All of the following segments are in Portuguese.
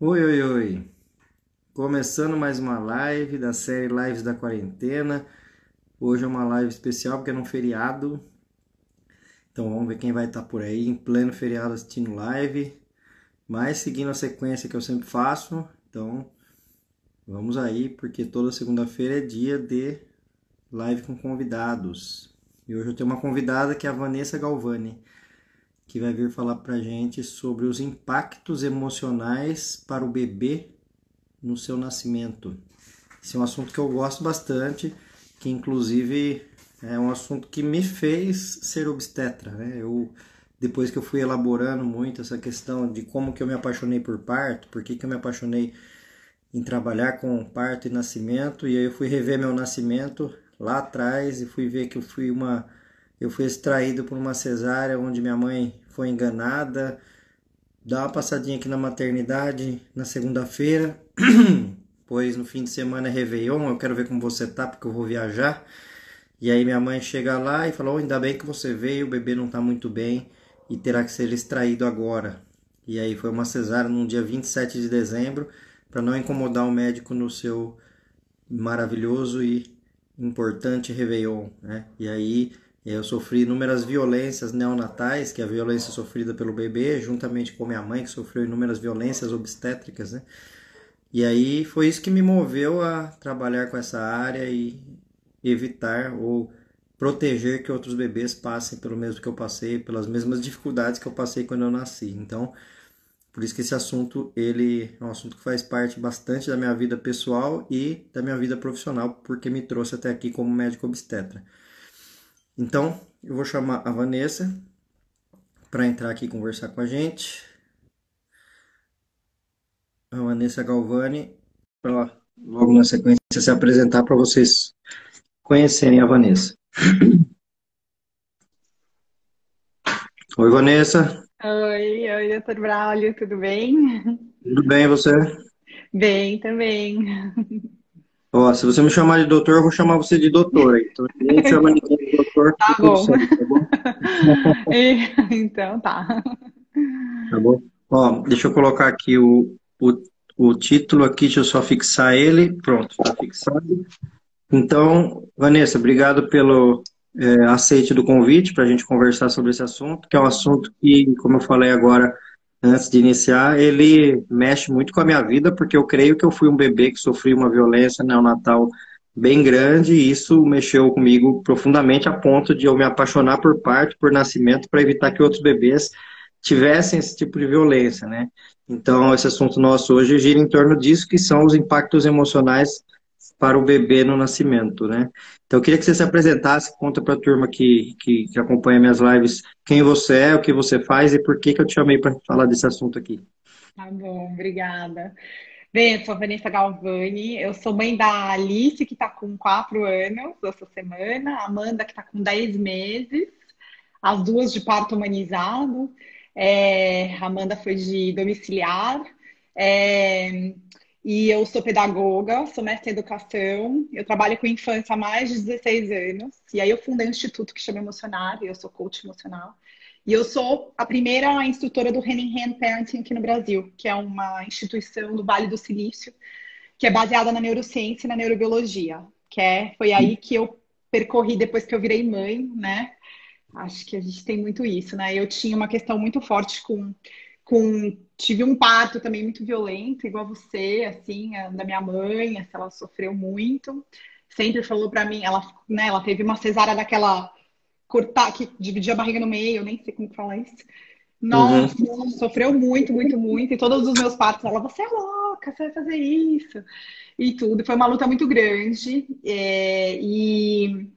Oi, oi, oi. Começando mais uma live da série Lives da Quarentena. Hoje é uma live especial porque é um feriado. Então vamos ver quem vai estar por aí em pleno feriado assistindo live. Mas seguindo a sequência que eu sempre faço. Então vamos aí, porque toda segunda-feira é dia de live com convidados. E hoje eu tenho uma convidada que é a Vanessa Galvani que vai vir falar para gente sobre os impactos emocionais para o bebê no seu nascimento. Esse é um assunto que eu gosto bastante, que inclusive é um assunto que me fez ser obstetra. Né? Eu, depois que eu fui elaborando muito essa questão de como que eu me apaixonei por parto, por que, que eu me apaixonei em trabalhar com parto e nascimento, e aí eu fui rever meu nascimento lá atrás e fui ver que eu fui uma eu fui extraído por uma cesárea onde minha mãe foi enganada. Dá uma passadinha aqui na maternidade na segunda-feira, pois no fim de semana é Réveillon. Eu quero ver como você tá, porque eu vou viajar. E aí minha mãe chega lá e falou: oh, ainda bem que você veio, o bebê não tá muito bem e terá que ser extraído agora. E aí foi uma cesárea no dia 27 de dezembro, para não incomodar o médico no seu maravilhoso e importante Réveillon, né? E aí eu sofri inúmeras violências neonatais, que é a violência sofrida pelo bebê, juntamente com minha mãe, que sofreu inúmeras violências obstétricas, né? E aí foi isso que me moveu a trabalhar com essa área e evitar ou proteger que outros bebês passem pelo mesmo que eu passei, pelas mesmas dificuldades que eu passei quando eu nasci. Então, por isso que esse assunto ele é um assunto que faz parte bastante da minha vida pessoal e da minha vida profissional, porque me trouxe até aqui como médico obstetra. Então, eu vou chamar a Vanessa para entrar aqui e conversar com a gente. A Vanessa Galvani, para logo na sequência se apresentar para vocês conhecerem a Vanessa. Oi, Vanessa. Oi, oi, doutor Braulio, tudo bem? Tudo bem, você? Bem, também. Ó, se você me chamar de doutor, eu vou chamar você de doutora. Então, ninguém chama ninguém de doutor. Tá bom. Certo, tá bom? então, tá. Tá bom? Ó, deixa eu colocar aqui o, o, o título aqui, deixa eu só fixar ele. Pronto, está fixado. Então, Vanessa, obrigado pelo é, aceite do convite para a gente conversar sobre esse assunto, que é um assunto que, como eu falei agora, antes de iniciar, ele mexe muito com a minha vida, porque eu creio que eu fui um bebê que sofri uma violência neonatal bem grande e isso mexeu comigo profundamente a ponto de eu me apaixonar por parto, por nascimento, para evitar que outros bebês tivessem esse tipo de violência, né? Então, esse assunto nosso hoje gira em torno disso, que são os impactos emocionais para o bebê no nascimento, né? Então, eu queria que você se apresentasse, conta para a turma que, que, que, acompanha minhas lives quem você é, o que você faz e por que, que eu te chamei para falar desse assunto aqui. Tá bom, obrigada. Bem, eu sou Vanessa Galvani, eu sou mãe da Alice, que está com quatro anos essa semana, a Amanda, que está com dez meses, as duas de parto humanizado. É, a Amanda foi de domiciliar. É, e eu sou pedagoga, sou mestre em educação, eu trabalho com infância há mais de 16 anos. E aí eu fundei um instituto que chama Emocionar, eu sou coach emocional. E eu sou a primeira instrutora do Hand in Hand Parenting aqui no Brasil, que é uma instituição do Vale do Silício, que é baseada na neurociência e na neurobiologia. Que é, foi aí que eu percorri depois que eu virei mãe, né? Acho que a gente tem muito isso, né? Eu tinha uma questão muito forte com com tive um parto também muito violento, igual você, assim, da minha mãe, ela sofreu muito. Sempre falou para mim, ela, né, ela teve uma cesárea daquela cortar que dividia a barriga no meio, eu nem sei como falar isso. Nossa, uhum. sofreu muito, muito, muito. E todos os meus partos, ela, você é louca, você vai fazer isso. E tudo. Foi uma luta muito grande. É, e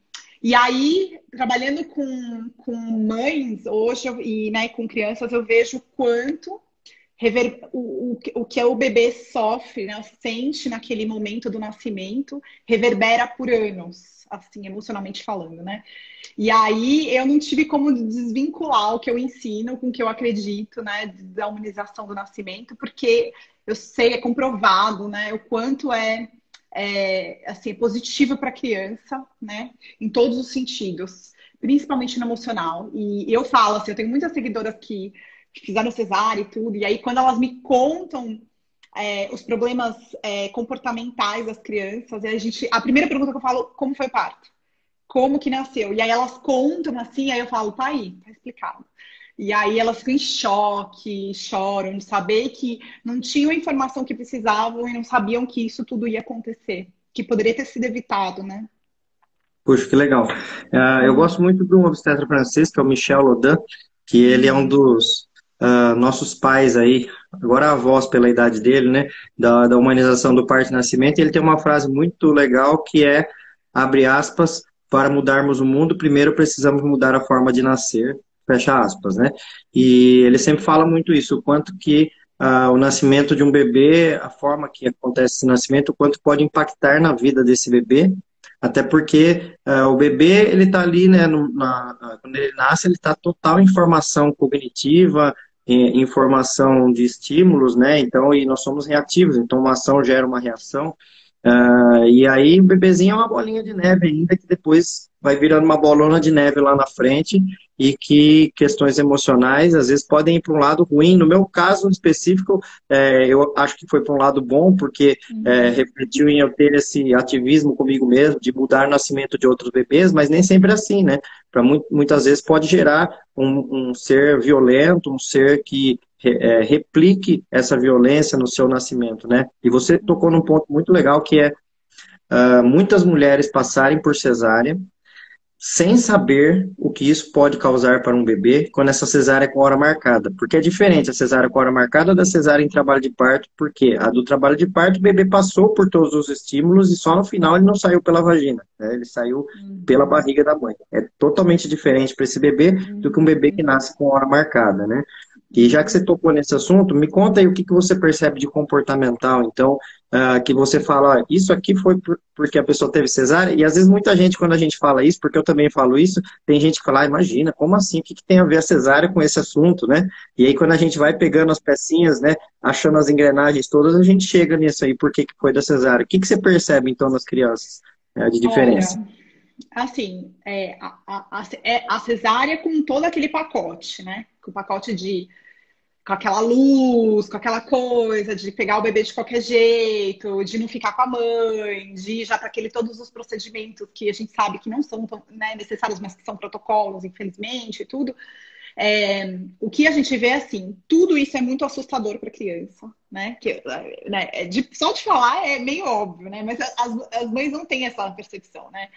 e aí, trabalhando com, com mães hoje e né, com crianças, eu vejo quanto rever, o, o, o que o bebê sofre, né, sente naquele momento do nascimento, reverbera por anos, assim, emocionalmente falando, né? E aí eu não tive como desvincular o que eu ensino com o que eu acredito, né, da humanização do nascimento, porque eu sei, é comprovado, né, o quanto é é, assim, positiva para a criança, né? Em todos os sentidos, principalmente no emocional. E eu falo assim, eu tenho muitas seguidoras que fizeram cesárea e tudo, e aí quando elas me contam é, os problemas é, comportamentais das crianças. E a gente, a primeira pergunta que eu falo, como foi o parto? Como que nasceu? E aí elas contam assim, aí eu falo, tá aí, tá explicado. E aí elas ficam em choque, choram de saber que não tinham a informação que precisavam e não sabiam que isso tudo ia acontecer, que poderia ter sido evitado, né? Puxa, que legal. Uh, eu gosto muito de um obstetra francês, que é o Michel Lodin, que ele é um dos uh, nossos pais aí, agora avós pela idade dele, né, da, da humanização do parto e nascimento, ele tem uma frase muito legal que é, abre aspas, para mudarmos o mundo, primeiro precisamos mudar a forma de nascer, fecha aspas, né? E ele sempre fala muito isso, o quanto que uh, o nascimento de um bebê, a forma que acontece esse nascimento, o quanto pode impactar na vida desse bebê, até porque uh, o bebê, ele está ali, né, no, na, quando ele nasce, ele está total em formação cognitiva, informação de estímulos, né, então, e nós somos reativos, então uma ação gera uma reação, uh, e aí o bebezinho é uma bolinha de neve ainda, que depois vai virando uma bolona de neve lá na frente, e que questões emocionais às vezes podem ir para um lado ruim. No meu caso específico, é, eu acho que foi para um lado bom, porque uhum. é, refletiu em eu ter esse ativismo comigo mesmo, de mudar o nascimento de outros bebês, mas nem sempre é assim, né? Para muitas vezes pode gerar um, um ser violento, um ser que é, replique essa violência no seu nascimento, né? E você tocou num ponto muito legal que é uh, muitas mulheres passarem por cesárea sem saber o que isso pode causar para um bebê quando essa cesárea é com hora marcada. Porque é diferente a cesárea com hora marcada da cesárea em trabalho de parto, porque a do trabalho de parto o bebê passou por todos os estímulos e só no final ele não saiu pela vagina, né? ele saiu uhum. pela barriga da mãe. É totalmente diferente para esse bebê do que um bebê que nasce com hora marcada, né? E já que você tocou nesse assunto, me conta aí o que, que você percebe de comportamental, então, uh, que você fala, isso aqui foi por, porque a pessoa teve cesárea, e às vezes muita gente, quando a gente fala isso, porque eu também falo isso, tem gente que fala, ah, imagina, como assim, o que, que tem a ver a cesárea com esse assunto, né? E aí quando a gente vai pegando as pecinhas, né, achando as engrenagens todas, a gente chega nisso aí, por que, que foi da cesárea. O que, que você percebe, então, nas crianças, né, de diferença? Assim, é, a, a, é a cesárea com todo aquele pacote, né? Com o pacote de com aquela luz, com aquela coisa de pegar o bebê de qualquer jeito, de não ficar com a mãe, de ir já para aquele todos os procedimentos que a gente sabe que não são né, necessários, mas que são protocolos, infelizmente, e tudo. É, o que a gente vê é assim, tudo isso é muito assustador para criança, né? Que, né é de, só de falar é meio óbvio, né? Mas as, as mães não têm essa percepção, né?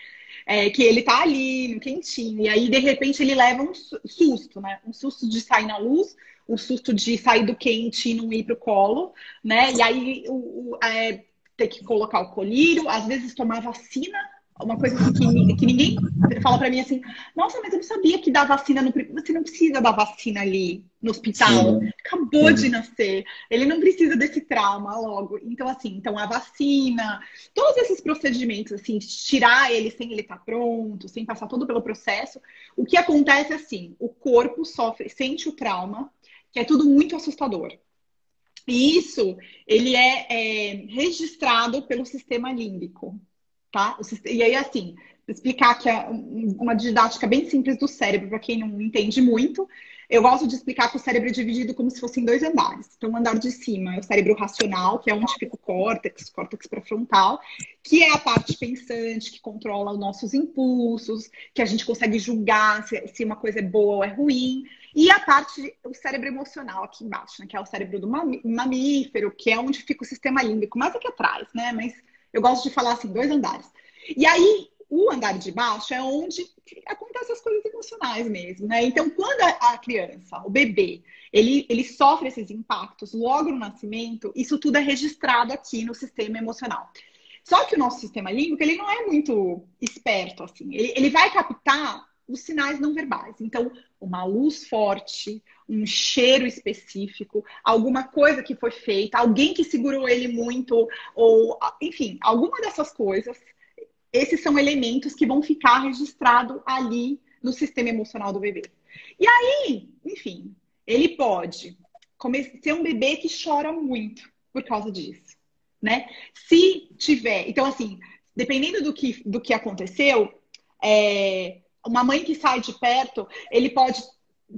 É, que ele tá ali no quentinho, e aí de repente ele leva um susto, né? Um susto de sair na luz, o susto de sair do quente e não ir para o colo, né? E aí o, o é, ter que colocar o colírio, às vezes tomar vacina, uma coisa assim que, que ninguém fala para mim assim, nossa, mas eu não sabia que dar vacina no você não precisa dar vacina ali no hospital, Sim. acabou Sim. de nascer, ele não precisa desse trauma logo. Então assim, então a vacina, todos esses procedimentos assim, tirar ele sem ele estar tá pronto, sem passar todo pelo processo, o que acontece é assim, o corpo sofre, sente o trauma, que é tudo muito assustador. E isso, ele é, é registrado pelo sistema límbico, tá? E aí, assim, explicar que é uma didática bem simples do cérebro, para quem não entende muito, eu gosto de explicar que o cérebro é dividido como se fossem dois andares. Então, o andar de cima é o cérebro racional, que é onde fica o córtex, córtex pré-frontal, que é a parte pensante, que controla os nossos impulsos, que a gente consegue julgar se, uma coisa é boa ou é ruim. E a parte, o cérebro emocional aqui embaixo, né, que é o cérebro do mamífero, que é onde fica o sistema límbico, mais aqui atrás, né? Mas eu gosto de falar assim, dois andares. E aí, o andar de baixo é onde acontecem as coisas emocionais mesmo, né? Então, quando a criança, o bebê, ele, ele sofre esses impactos logo no nascimento, isso tudo é registrado aqui no sistema emocional. Só que o nosso sistema límbico, ele não é muito esperto, assim. Ele, ele vai captar os sinais não verbais. Então, uma luz forte, um cheiro específico, alguma coisa que foi feita, alguém que segurou ele muito, ou, enfim, alguma dessas coisas esses são elementos que vão ficar registrados ali no sistema emocional do bebê. E aí, enfim, ele pode ser um bebê que chora muito por causa disso, né? Se tiver, então assim, dependendo do que, do que aconteceu, é, uma mãe que sai de perto, ele pode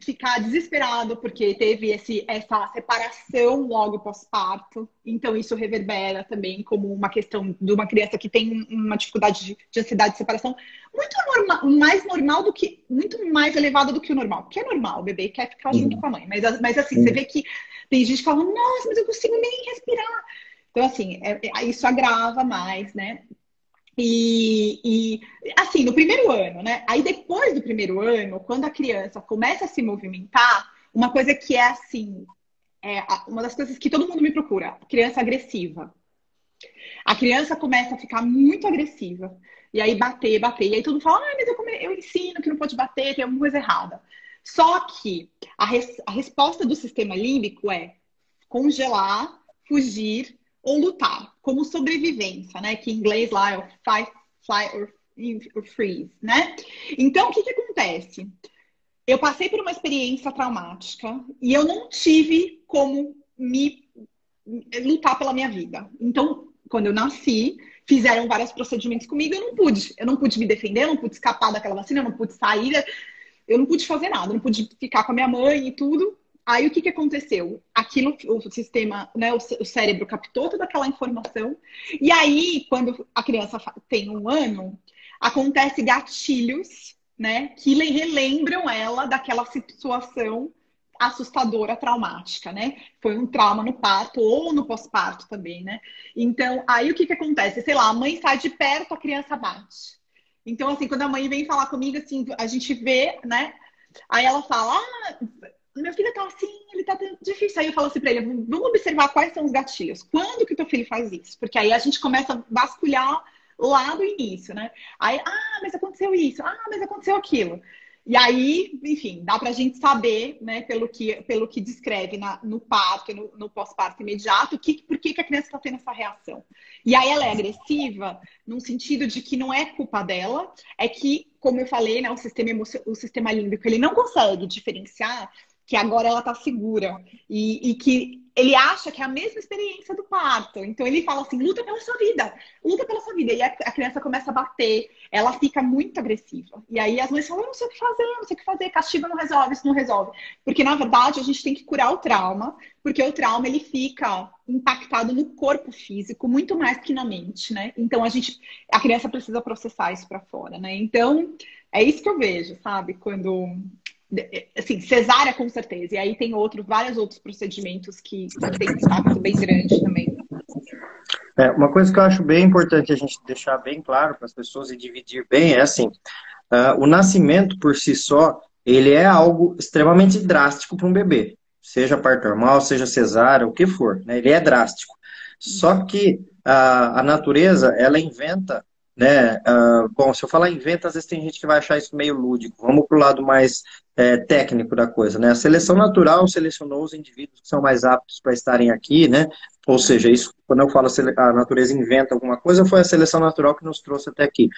ficar desesperado porque teve esse, essa separação logo pós-parto. Então, isso reverbera também como uma questão de uma criança que tem uma dificuldade de, de ansiedade de separação muito normal, mais normal do que, muito mais elevada do que o normal. Porque é normal, o bebê quer ficar junto uhum. com a mãe. Mas, mas assim, uhum. você vê que tem gente que fala, nossa, mas eu consigo nem respirar. Então, assim, é, é, isso agrava mais, né? E, e, assim, no primeiro ano, né? Aí depois do primeiro ano, quando a criança começa a se movimentar, uma coisa que é assim, é uma das coisas que todo mundo me procura, criança agressiva. A criança começa a ficar muito agressiva. E aí bater, bater. E aí todo mundo fala, ah, mas eu, eu ensino que não pode bater, tem alguma coisa errada. Só que a, res, a resposta do sistema límbico é congelar, fugir, ou lutar, como sobrevivência, né? Que em inglês lá é o fight, fly or, or freeze, né? Então, o que, que acontece? Eu passei por uma experiência traumática e eu não tive como me lutar pela minha vida. Então, quando eu nasci, fizeram vários procedimentos comigo, eu não pude. Eu não pude me defender, eu não pude escapar daquela vacina, eu não pude sair, eu não pude fazer nada, eu não pude ficar com a minha mãe e tudo. Aí o que, que aconteceu? Aquilo, o sistema, né, o, cérebro captou toda aquela informação. E aí, quando a criança tem um ano, acontece gatilhos, né, que relembram ela daquela situação assustadora, traumática, né? Foi um trauma no parto ou no pós-parto também, né? Então, aí o que que acontece? Sei lá, a mãe sai de perto, a criança bate. Então, assim, quando a mãe vem falar comigo, assim, a gente vê, né? Aí ela fala, ah, meu filho tá assim, ele tá difícil. Aí eu falo assim pra ele, vamos observar quais são os gatilhos. Quando que teu filho faz isso? Porque aí a gente começa a vasculhar lá do início, né? Aí, ah, mas aconteceu isso, ah, mas aconteceu aquilo. E aí, enfim, dá para a gente saber, né, pelo que, pelo que descreve na, no parto, no, no pós-parto imediato, que, por que, que a criança está tendo essa reação. E aí ela é agressiva, no sentido de que não é culpa dela, é que, como eu falei, né, o sistema, o sistema límbico ele não consegue diferenciar que agora ela está segura e, e, que ele acha que é a mesma experiência do parto. Então ele fala assim: luta pela sua vida, luta pela sua vida. E a, a criança começa a bater, ela fica muito agressiva. E aí as mães falam: eu não sei o que fazer, não sei o que fazer, castigo não resolve, isso não resolve. Porque na verdade a gente tem que curar o trauma, porque o trauma ele fica impactado no corpo físico muito mais que na mente, né? Então a gente, a criança precisa processar isso para fora, né? Então é isso que eu vejo, sabe? Quando assim, cesárea com certeza. E aí tem outro, vários outros procedimentos que tem impacto bem grande também. É, uma coisa que eu acho bem importante a gente deixar bem claro para as pessoas e dividir bem é assim, uh, o nascimento por si só, ele é algo extremamente drástico para um bebê. Seja parto normal, seja cesárea, o que for, né? Ele é drástico. Só que a, a natureza, ela inventa né? Uh, bom, se eu falar inventa, às vezes tem gente que vai achar isso meio lúdico. Vamos para o lado mais é, técnico da coisa, né? A seleção natural selecionou os indivíduos que são mais aptos para estarem aqui, né? Ou seja, isso, quando eu falo a natureza inventa alguma coisa, foi a seleção natural que nos trouxe até aqui.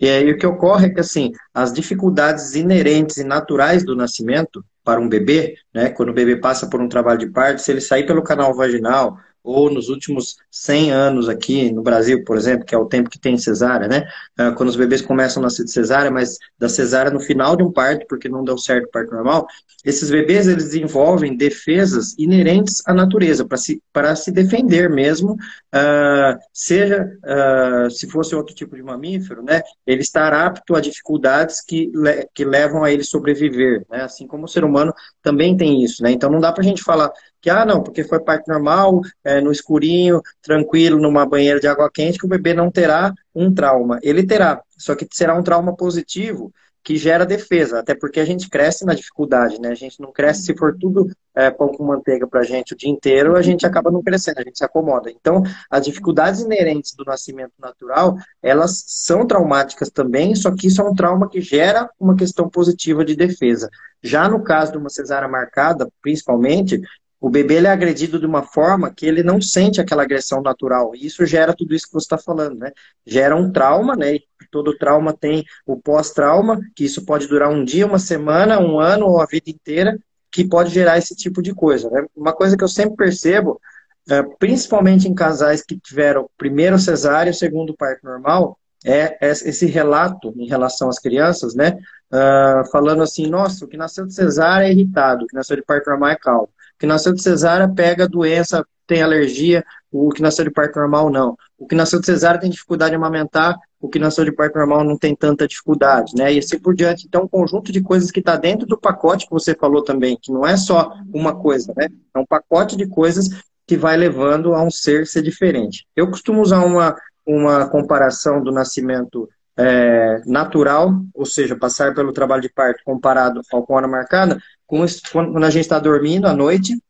E aí o que ocorre é que, assim, as dificuldades inerentes e naturais do nascimento para um bebê, né? Quando o bebê passa por um trabalho de parto, se ele sair pelo canal vaginal, ou nos últimos 100 anos aqui no Brasil, por exemplo, que é o tempo que tem cesárea, né? Ah, quando os bebês começam a nascer de cesárea, mas da cesárea no final de um parto, porque não deu certo o parto normal, esses bebês eles desenvolvem defesas inerentes à natureza, para se, se defender mesmo, uh, seja uh, se fosse outro tipo de mamífero, né? Ele estar apto a dificuldades que, que levam a ele sobreviver, né? Assim como o ser humano também tem isso, né? Então não dá para a gente falar que, ah, não, porque foi parto normal, é, no escurinho, tranquilo, numa banheira de água quente, que o bebê não terá um trauma. Ele terá, só que será um trauma positivo, que gera defesa, até porque a gente cresce na dificuldade, né? A gente não cresce se for tudo é, pão com manteiga pra gente o dia inteiro, a gente acaba não crescendo, a gente se acomoda. Então, as dificuldades inerentes do nascimento natural, elas são traumáticas também, só que isso é um trauma que gera uma questão positiva de defesa. Já no caso de uma cesárea marcada, principalmente, o bebê ele é agredido de uma forma que ele não sente aquela agressão natural. E isso gera tudo isso que você está falando, né? Gera um trauma, né? E todo trauma tem o pós-trauma, que isso pode durar um dia, uma semana, um ano ou a vida inteira, que pode gerar esse tipo de coisa. Né? Uma coisa que eu sempre percebo, é, principalmente em casais que tiveram primeiro cesárea e segundo parto normal, é esse relato em relação às crianças, né? uh, falando assim, nossa, o que nasceu de cesárea é irritado, o que nasceu de parto normal é calmo. Que nasceu de cesárea pega doença, tem alergia, o que nasceu de parto normal não. O que nasceu de cesárea tem dificuldade de amamentar, o que nasceu de parto normal não tem tanta dificuldade, né? E assim por diante. Então, um conjunto de coisas que está dentro do pacote que você falou também, que não é só uma coisa, né? É um pacote de coisas que vai levando a um ser ser diferente. Eu costumo usar uma, uma comparação do nascimento é, natural, ou seja, passar pelo trabalho de parto comparado ao com hora marcada, com, quando a gente está dormindo à noite,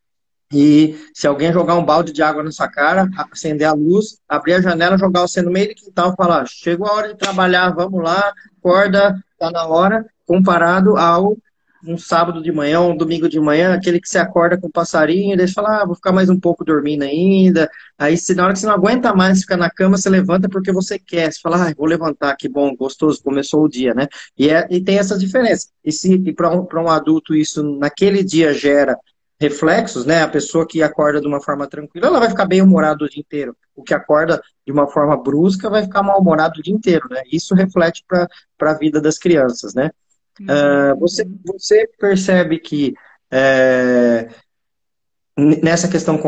e se alguém jogar um balde de água na sua cara, acender a luz, abrir a janela, jogar você no meio do quintal e falar: chegou a hora de trabalhar, vamos lá, acorda, tá na hora, comparado ao um sábado de manhã, um domingo de manhã, aquele que você acorda com o passarinho, e deixa falar, ah, vou ficar mais um pouco dormindo ainda. Aí, se na hora que você não aguenta mais ficar na cama, você levanta porque você quer. Você fala, ah, vou levantar, que bom, gostoso, começou o dia, né? E, é, e tem essa diferença. E se para um, um adulto isso naquele dia gera reflexos, né? A pessoa que acorda de uma forma tranquila, ela vai ficar bem humorada o dia inteiro. O que acorda de uma forma brusca vai ficar mal-humorado o dia inteiro, né? Isso reflete para a vida das crianças, né? Uhum. Uh, você, você percebe que é, nessa questão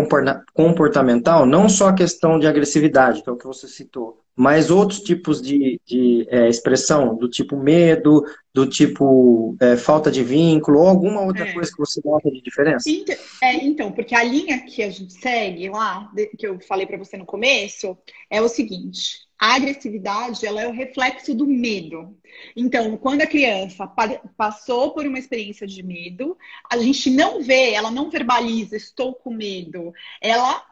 comportamental, não só a questão de agressividade, que é o que você citou, mas outros tipos de, de é, expressão, do tipo medo, do tipo é, falta de vínculo, ou alguma outra é. coisa que você nota de diferença? Então, é, então, porque a linha que a gente segue lá, que eu falei para você no começo, é o seguinte: a agressividade ela é o reflexo do medo. Então, quando a criança passou por uma experiência de medo, a gente não vê, ela não verbaliza, estou com medo. Ela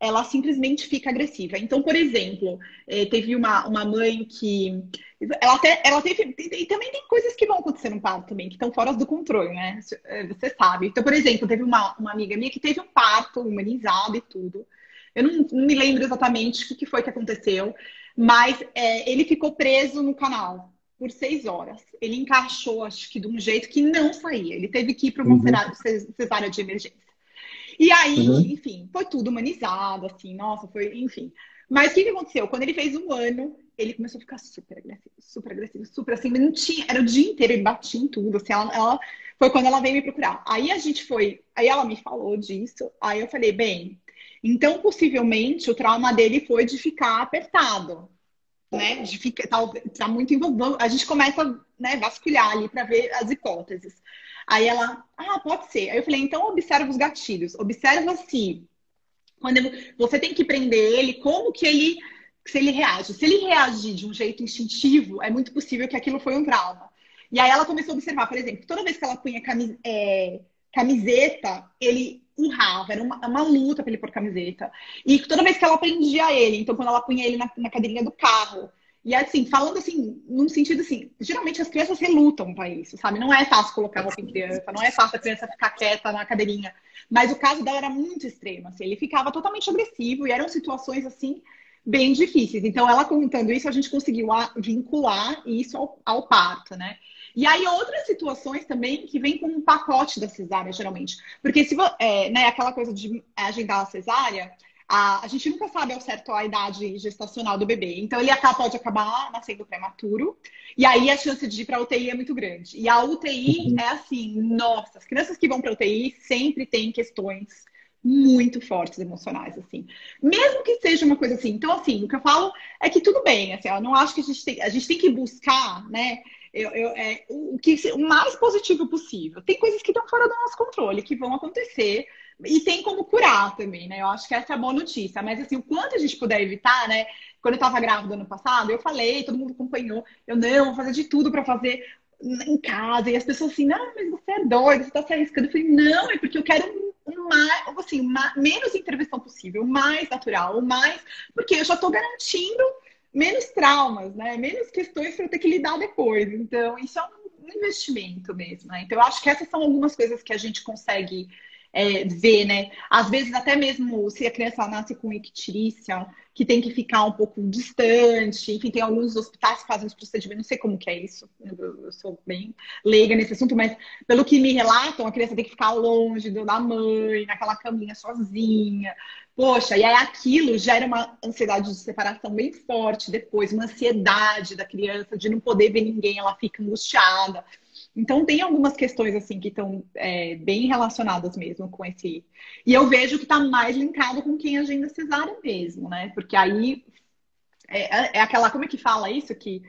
ela simplesmente fica agressiva. Então, por exemplo, eh, teve uma, uma mãe que. Ela, até, ela teve. E também tem coisas que vão acontecer no parto também, que estão fora do controle, né? Eh, você sabe. Então, por exemplo, teve uma, uma amiga minha que teve um parto humanizado e tudo. Eu não, não me lembro exatamente o que, que foi que aconteceu, mas é, ele ficou preso no canal por seis horas. Ele encaixou, acho que de um jeito que não saía. Ele teve que ir para uma uhum. cesárea de emergência. E aí, uhum. enfim, foi tudo humanizado, assim, nossa, foi, enfim. Mas o que, que aconteceu? Quando ele fez um ano, ele começou a ficar super agressivo, super agressivo, super assim, não tinha, era o dia inteiro, ele batia em tudo, assim, ela, ela, foi quando ela veio me procurar. Aí a gente foi, aí ela me falou disso, aí eu falei, bem, então possivelmente o trauma dele foi de ficar apertado, né, de ficar, tá, tá muito envolvido, a gente começa, né, vasculhar ali para ver as hipóteses. Aí ela, ah, pode ser. Aí eu falei, então observa os gatilhos. Observa se quando você tem que prender ele, como que ele se ele reage. Se ele reagir de um jeito instintivo, é muito possível que aquilo foi um trauma. E aí ela começou a observar, por exemplo, toda vez que ela punha é, camiseta, ele urrava, era uma, uma luta para ele pôr camiseta. E toda vez que ela prendia ele, então quando ela punha ele na, na cadeirinha do carro, e assim, falando assim, num sentido assim, geralmente as crianças relutam para isso, sabe? Não é fácil colocar roupa em criança, não é fácil a criança ficar quieta na cadeirinha. Mas o caso dela era muito extremo, assim, ele ficava totalmente agressivo e eram situações assim bem difíceis. Então, ela contando isso, a gente conseguiu vincular isso ao, ao parto, né? E aí, outras situações também que vem com um pacote da cesárea, geralmente. Porque se é, né, aquela coisa de agendar a cesárea, a, a gente nunca sabe ao certo a idade gestacional do bebê. Então, ele pode acabar nascendo prematuro. E aí, a chance de ir para UTI é muito grande. E a UTI uhum. é assim, nossa, as crianças que vão para UTI sempre têm questões muito fortes emocionais, assim. Mesmo que seja uma coisa assim. Então, assim, o que eu falo é que tudo bem, assim, eu não acho que a gente tem, a gente tem que buscar, né, eu, eu, é, o, que, o mais positivo possível. Tem coisas que estão fora do nosso controle, que vão acontecer, e tem como curar também, né? Eu acho que essa é a boa notícia. Mas assim, o quanto a gente puder evitar, né? Quando eu tava grávida ano passado, eu falei, todo mundo acompanhou. Eu não, vou fazer de tudo para fazer em casa. E as pessoas assim, não, mas você é doido, você tá se arriscando. Eu falei, não, é porque eu quero mais, assim, uma, menos intervenção possível, mais natural, mais. Porque eu já tô garantindo menos traumas, né? Menos questões para ter que lidar depois. Então, isso é um investimento mesmo, né? Então, eu acho que essas são algumas coisas que a gente consegue é, vê, né? Às vezes, até mesmo se a criança nasce com ictíria, que tem que ficar um pouco distante, enfim, tem alguns hospitais que fazem os procedimentos, não sei como que é isso, eu sou bem leiga nesse assunto, mas pelo que me relatam, a criança tem que ficar longe da mãe, naquela caminha sozinha. Poxa, e aí aquilo gera uma ansiedade de separação bem forte depois, uma ansiedade da criança de não poder ver ninguém, ela fica angustiada. Então, tem algumas questões, assim, que estão é, bem relacionadas mesmo com esse. E eu vejo que está mais linkado com quem agenda cesárea mesmo, né? Porque aí é, é, aquela. Como é que fala isso? Que,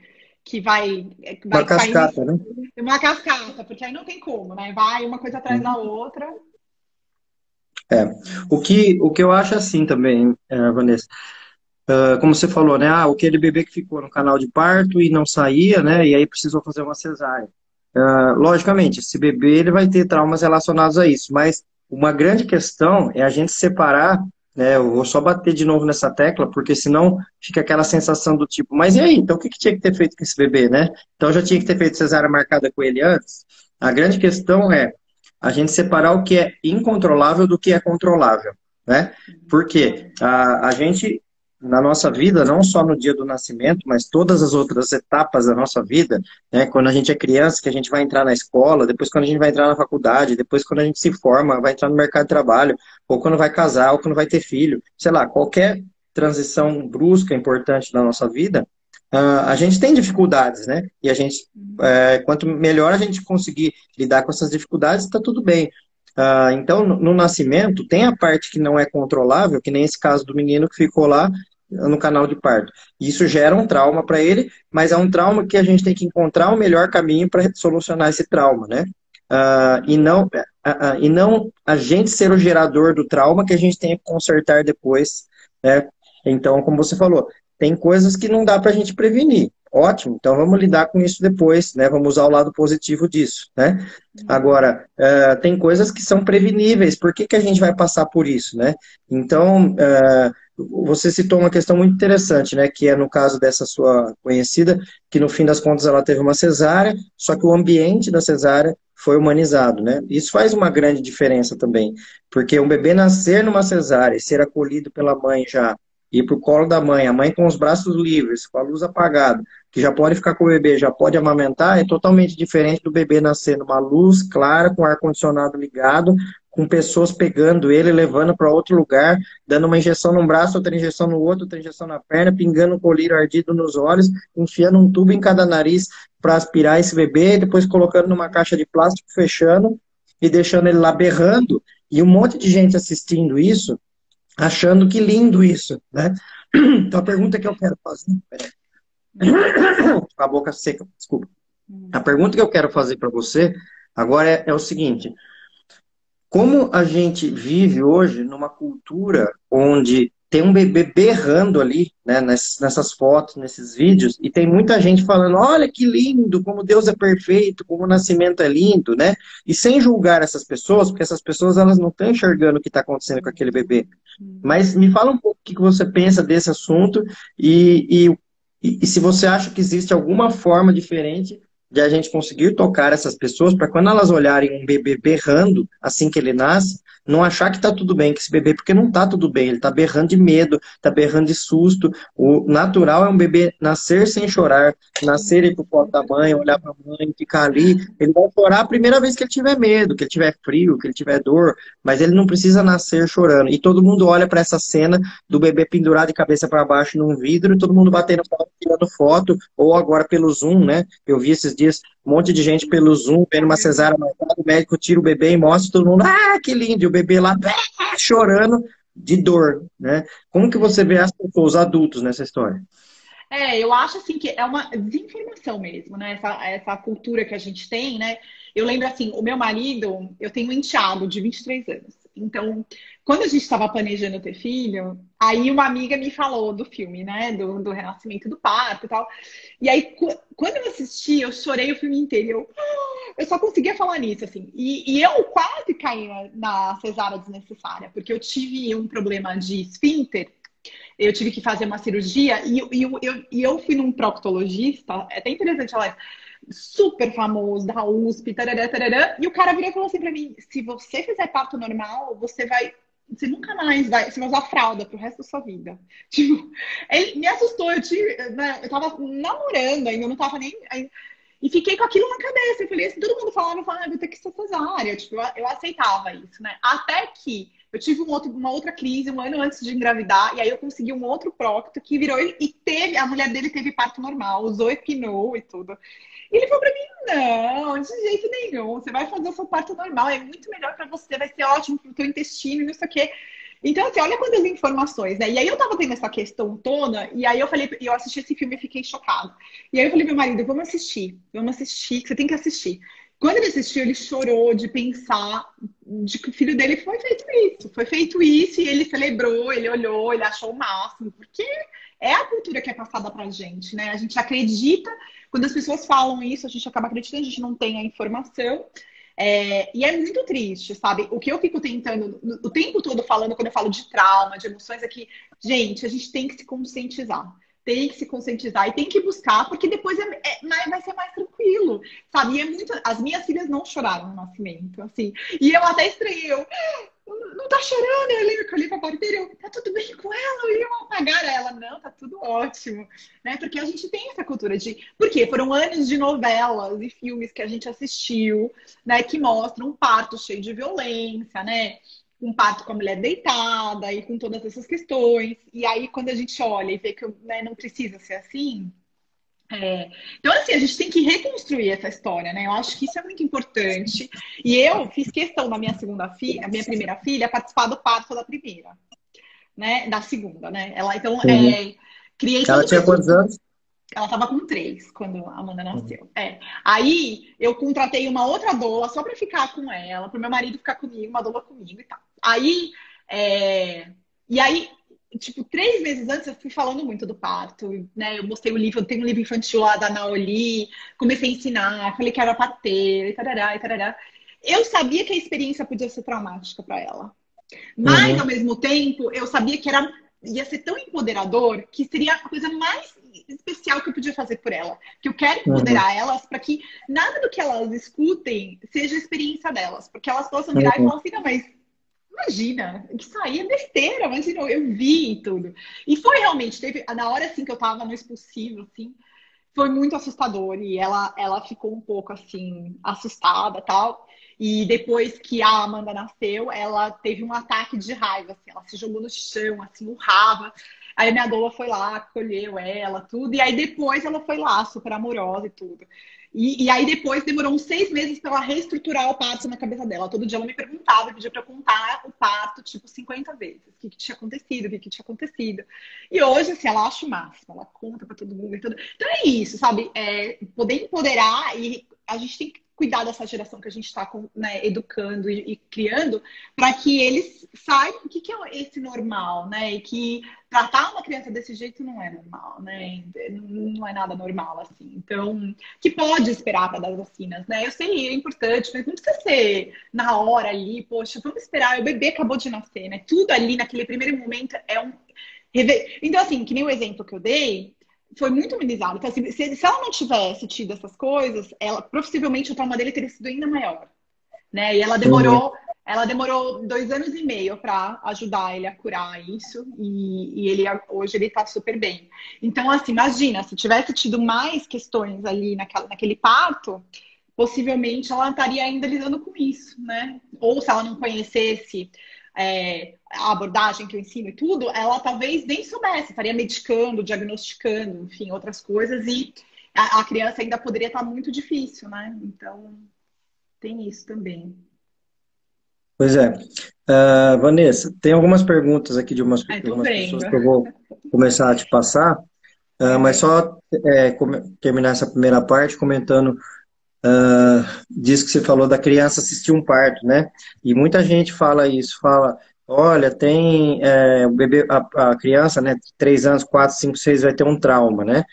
que vai. É, que vai uma cascata, né? Uma cascata, porque aí não tem como, né? Vai uma coisa atrás da outra. É. O que, o que eu acho assim também, é, Vanessa. Uh, como você falou, né? Ah, aquele bebê que ficou no canal de parto e não saía, né? E aí precisou fazer uma cesárea. Uh, logicamente, esse bebê ele vai ter traumas relacionados a isso, mas uma grande questão é a gente separar, né? Eu vou só bater de novo nessa tecla, porque senão fica aquela sensação do tipo, mas e aí? Então o que, que tinha que ter feito com esse bebê, né? Então já tinha que ter feito cesárea marcada com ele antes? A grande questão é a gente separar o que é incontrolável do que é controlável, né? Porque a, a gente na nossa vida, não só no dia do nascimento, mas todas as outras etapas da nossa vida, né? Quando a gente é criança, que a gente vai entrar na escola, depois quando a gente vai entrar na faculdade, depois quando a gente se forma, vai entrar no mercado de trabalho, ou quando vai casar, ou quando vai ter filho, sei lá, qualquer transição brusca, importante da nossa vida, uh, a gente tem dificuldades, né? E a gente, é, quanto melhor a gente conseguir lidar com essas dificuldades, está tudo bem. Uh, então, no, no, nascimento, tem a parte que não é controlável, que nem esse caso do menino que ficou lá no canal de parto. Isso gera um trauma para ele, mas é um trauma que a gente tem que encontrar o melhor caminho para solucionar esse trauma, né? Uh, e, não, uh, e não a gente ser o gerador do trauma que a gente tem que consertar depois, né? Então, como você falou, tem coisas que não dá para a gente prevenir. Ótimo, então vamos lidar com isso depois, né? Vamos usar o lado positivo disso, né? Uhum. Agora, uh, tem coisas que são preveníveis, por que, que a gente vai passar por isso, né? Então, uh, você citou uma questão muito interessante, né? Que é no caso dessa sua conhecida, que no fim das contas ela teve uma cesárea, só que o ambiente da cesárea foi humanizado, né? Isso faz uma grande diferença também, porque um bebê nascer numa cesárea e ser acolhido pela mãe já ir para o colo da mãe, a mãe com os braços livres, com a luz apagada, que já pode ficar com o bebê, já pode amamentar, é totalmente diferente do bebê nascer numa luz clara, com ar-condicionado ligado, com pessoas pegando ele, levando para outro lugar, dando uma injeção num braço, outra injeção no outro, outra injeção na perna, pingando um colírio ardido nos olhos, enfiando um tubo em cada nariz para aspirar esse bebê, depois colocando numa caixa de plástico, fechando e deixando ele lá berrando. E um monte de gente assistindo isso, achando que lindo isso, né? Então a pergunta que eu quero fazer, com a boca seca, desculpa. Hum. A pergunta que eu quero fazer para você agora é, é, o seguinte: como a gente vive hoje numa cultura onde tem um bebê berrando ali, né, nessas fotos, nesses vídeos, e tem muita gente falando, olha que lindo, como Deus é perfeito, como o nascimento é lindo, né? E sem julgar essas pessoas, porque essas pessoas elas não estão enxergando o que está acontecendo com aquele bebê. Mas me fala um pouco o que você pensa desse assunto e, e, e se você acha que existe alguma forma diferente de a gente conseguir tocar essas pessoas para quando elas olharem um bebê berrando assim que ele nasce, não achar que está tudo bem com esse bebê, porque não está tudo bem, ele está berrando de medo, está berrando de susto. O natural é um bebê nascer sem chorar, nascer ir pro colo da mãe, olhar para a mãe, ficar ali. Ele vai chorar a primeira vez que ele tiver medo, que ele tiver frio, que ele tiver dor, mas ele não precisa nascer chorando. E todo mundo olha para essa cena do bebê pendurado de cabeça para baixo num vidro, e todo mundo batendo foto, tirando foto, ou agora pelo Zoom, né? Eu vi esses dias um monte de gente pelo Zoom, vendo uma cesárea marcada, o médico tira o bebê e mostra todo mundo, ah, que lindo, e o bebê lá chorando de dor, né? Como que você vê as pessoas, os adultos nessa história? É, eu acho assim que é uma desinformação mesmo, né? Essa, essa cultura que a gente tem, né? Eu lembro assim, o meu marido, eu tenho um enteado de 23 anos. Então, quando a gente estava planejando ter filho, aí uma amiga me falou do filme, né? Do, do Renascimento do Parto e tal. E aí, quando eu assisti, eu chorei o filme inteiro. Eu, eu só conseguia falar nisso, assim. E, e eu quase caí na cesárea desnecessária, porque eu tive um problema de esfíncter. Eu tive que fazer uma cirurgia e, e eu, eu, eu fui num proctologista. É até interessante falar super famoso da USP, tarará, tarará, e o cara virou e falou assim pra mim: se você fizer parto normal, você vai. Você nunca mais vai, você vai usar fralda pro resto da sua vida. Tipo, ele me assustou, eu, tive, né, eu tava namorando ainda, eu não tava nem. E fiquei com aquilo na cabeça. Eu falei assim, todo mundo falava, eu falava, ah, vou ter que ser cesárea. Tipo, eu, eu aceitava isso, né? Até que eu tive um outro, uma outra crise um ano antes de engravidar, e aí eu consegui um outro prócto que virou e teve, a mulher dele teve parto normal, usou epinou e tudo. E ele falou pra mim: não, de jeito nenhum, você vai fazer o seu parto normal, é muito melhor para você, vai ser ótimo pro teu intestino não sei o quê. Então, assim, olha quantas informações, né? E aí eu tava tendo essa questão toda, e aí eu falei, eu assisti esse filme e fiquei chocada. E aí eu falei pro meu marido, vamos assistir, vamos assistir, que você tem que assistir. Quando ele assistiu, ele chorou de pensar de que o filho dele foi feito isso. Foi feito isso e ele celebrou, ele olhou, ele achou o máximo, porque é a cultura que é passada pra gente, né? A gente acredita, quando as pessoas falam isso, a gente acaba acreditando, a gente não tem a informação. É, e é muito triste, sabe? O que eu fico tentando o tempo todo falando quando eu falo de trauma, de emoções, é que, gente, a gente tem que se conscientizar tem que se conscientizar e tem que buscar, porque depois é, é, vai ser mais tranquilo, sabe? E é muito. As minhas filhas não choraram no nascimento, assim. E eu até estranhei, eu. Não tá chorando, eu lembro que eu li pra parteira, eu, tá tudo bem com ela, eu ia apagar ela. Não, tá tudo ótimo, né? Porque a gente tem essa cultura de. Porque foram anos de novelas e filmes que a gente assistiu, né? Que mostram um parto cheio de violência, né? Um parto com a mulher deitada e com todas essas questões. E aí, quando a gente olha e vê que né, não precisa ser assim. É... Então, assim, a gente tem que reconstruir essa história, né? Eu acho que isso é muito importante. E eu fiz questão da minha segunda filha, a minha primeira filha, participar do parto da primeira, né? Da segunda, né? Ela, então, uhum. é... criei. Ela tinha quantos anos? Ela estava com três quando a Amanda nasceu. Uhum. É. Aí eu contratei uma outra doula só para ficar com ela, para meu marido ficar comigo, uma doula comigo e tal. Aí, é... e aí, tipo, três meses antes eu fui falando muito do parto, né? Eu mostrei o livro, eu tenho um livro infantil lá da Naoli, comecei a ensinar, falei que era parteira e tarará, e tarará. Eu sabia que a experiência podia ser traumática para ela. Mas, uhum. ao mesmo tempo, eu sabia que era ia ser tão empoderador que seria a coisa mais especial que eu podia fazer por ela. Que eu quero empoderar uhum. elas para que nada do que elas escutem seja a experiência delas. Porque elas possam virar uhum. e falar assim, não, mas imagina, aí é besteira, imagina, eu vi tudo. E foi realmente, teve, na hora assim que eu tava no expulsivo, assim, foi muito assustador. E ela, ela ficou um pouco assim, assustada tal. E depois que a Amanda nasceu, ela teve um ataque de raiva, assim, ela se jogou no chão, assim, urrava. Aí minha doula foi lá, acolheu ela, tudo. E aí depois ela foi lá, super amorosa e tudo. E, e, aí depois demorou uns seis meses para ela reestruturar o parto na cabeça dela. Todo dia ela me perguntava, pedia para contar o parto, tipo, 50 vezes. O que, que tinha acontecido, o que, que tinha acontecido. E hoje, assim, ela acha o máximo, ela conta para todo mundo. Então é isso, sabe? É, poder empoderar e a gente tem que cuidar dessa geração que a gente está né, educando e, e criando, para que eles saibam o que, que, é esse normal, né? E que tratar uma criança desse jeito não é normal, né? Não é nada normal, assim. Então, que pode esperar para dar vacinas, né? Eu sei, é importante, mas não precisa ser na hora ali, poxa, vamos esperar, o bebê acabou de nascer, né? Tudo ali naquele primeiro momento é um. Então, assim, que nem o exemplo que eu dei, foi muito minimizado. Então, assim, se, se, ela não tivesse tido essas coisas, ela possivelmente o trauma dele teria sido ainda maior. Né? E ela demorou, ela demorou dois anos e meio para ajudar ele a curar isso, e, e ele hoje ele está super bem. Então, assim, imagina, se tivesse tido mais questões ali naquela, naquele parto, possivelmente ela estaria ainda lidando com isso, né? Ou se ela não conhecesse é, a abordagem que eu ensino e tudo, ela talvez nem soubesse, estaria medicando, diagnosticando, enfim, outras coisas, e a, a criança ainda poderia estar muito difícil, né? Então, tem isso também. Pois é. Uh, Vanessa, tem algumas perguntas aqui de umas, Ai, algumas pessoas que eu vou começar a te passar, uh, mas só é, terminar essa primeira parte comentando Uh, diz que você falou da criança assistir um parto, né? E muita gente fala isso, fala, olha, tem é, o bebê, a, a, criança, né? Três anos, quatro, cinco, seis, vai ter um trauma, né?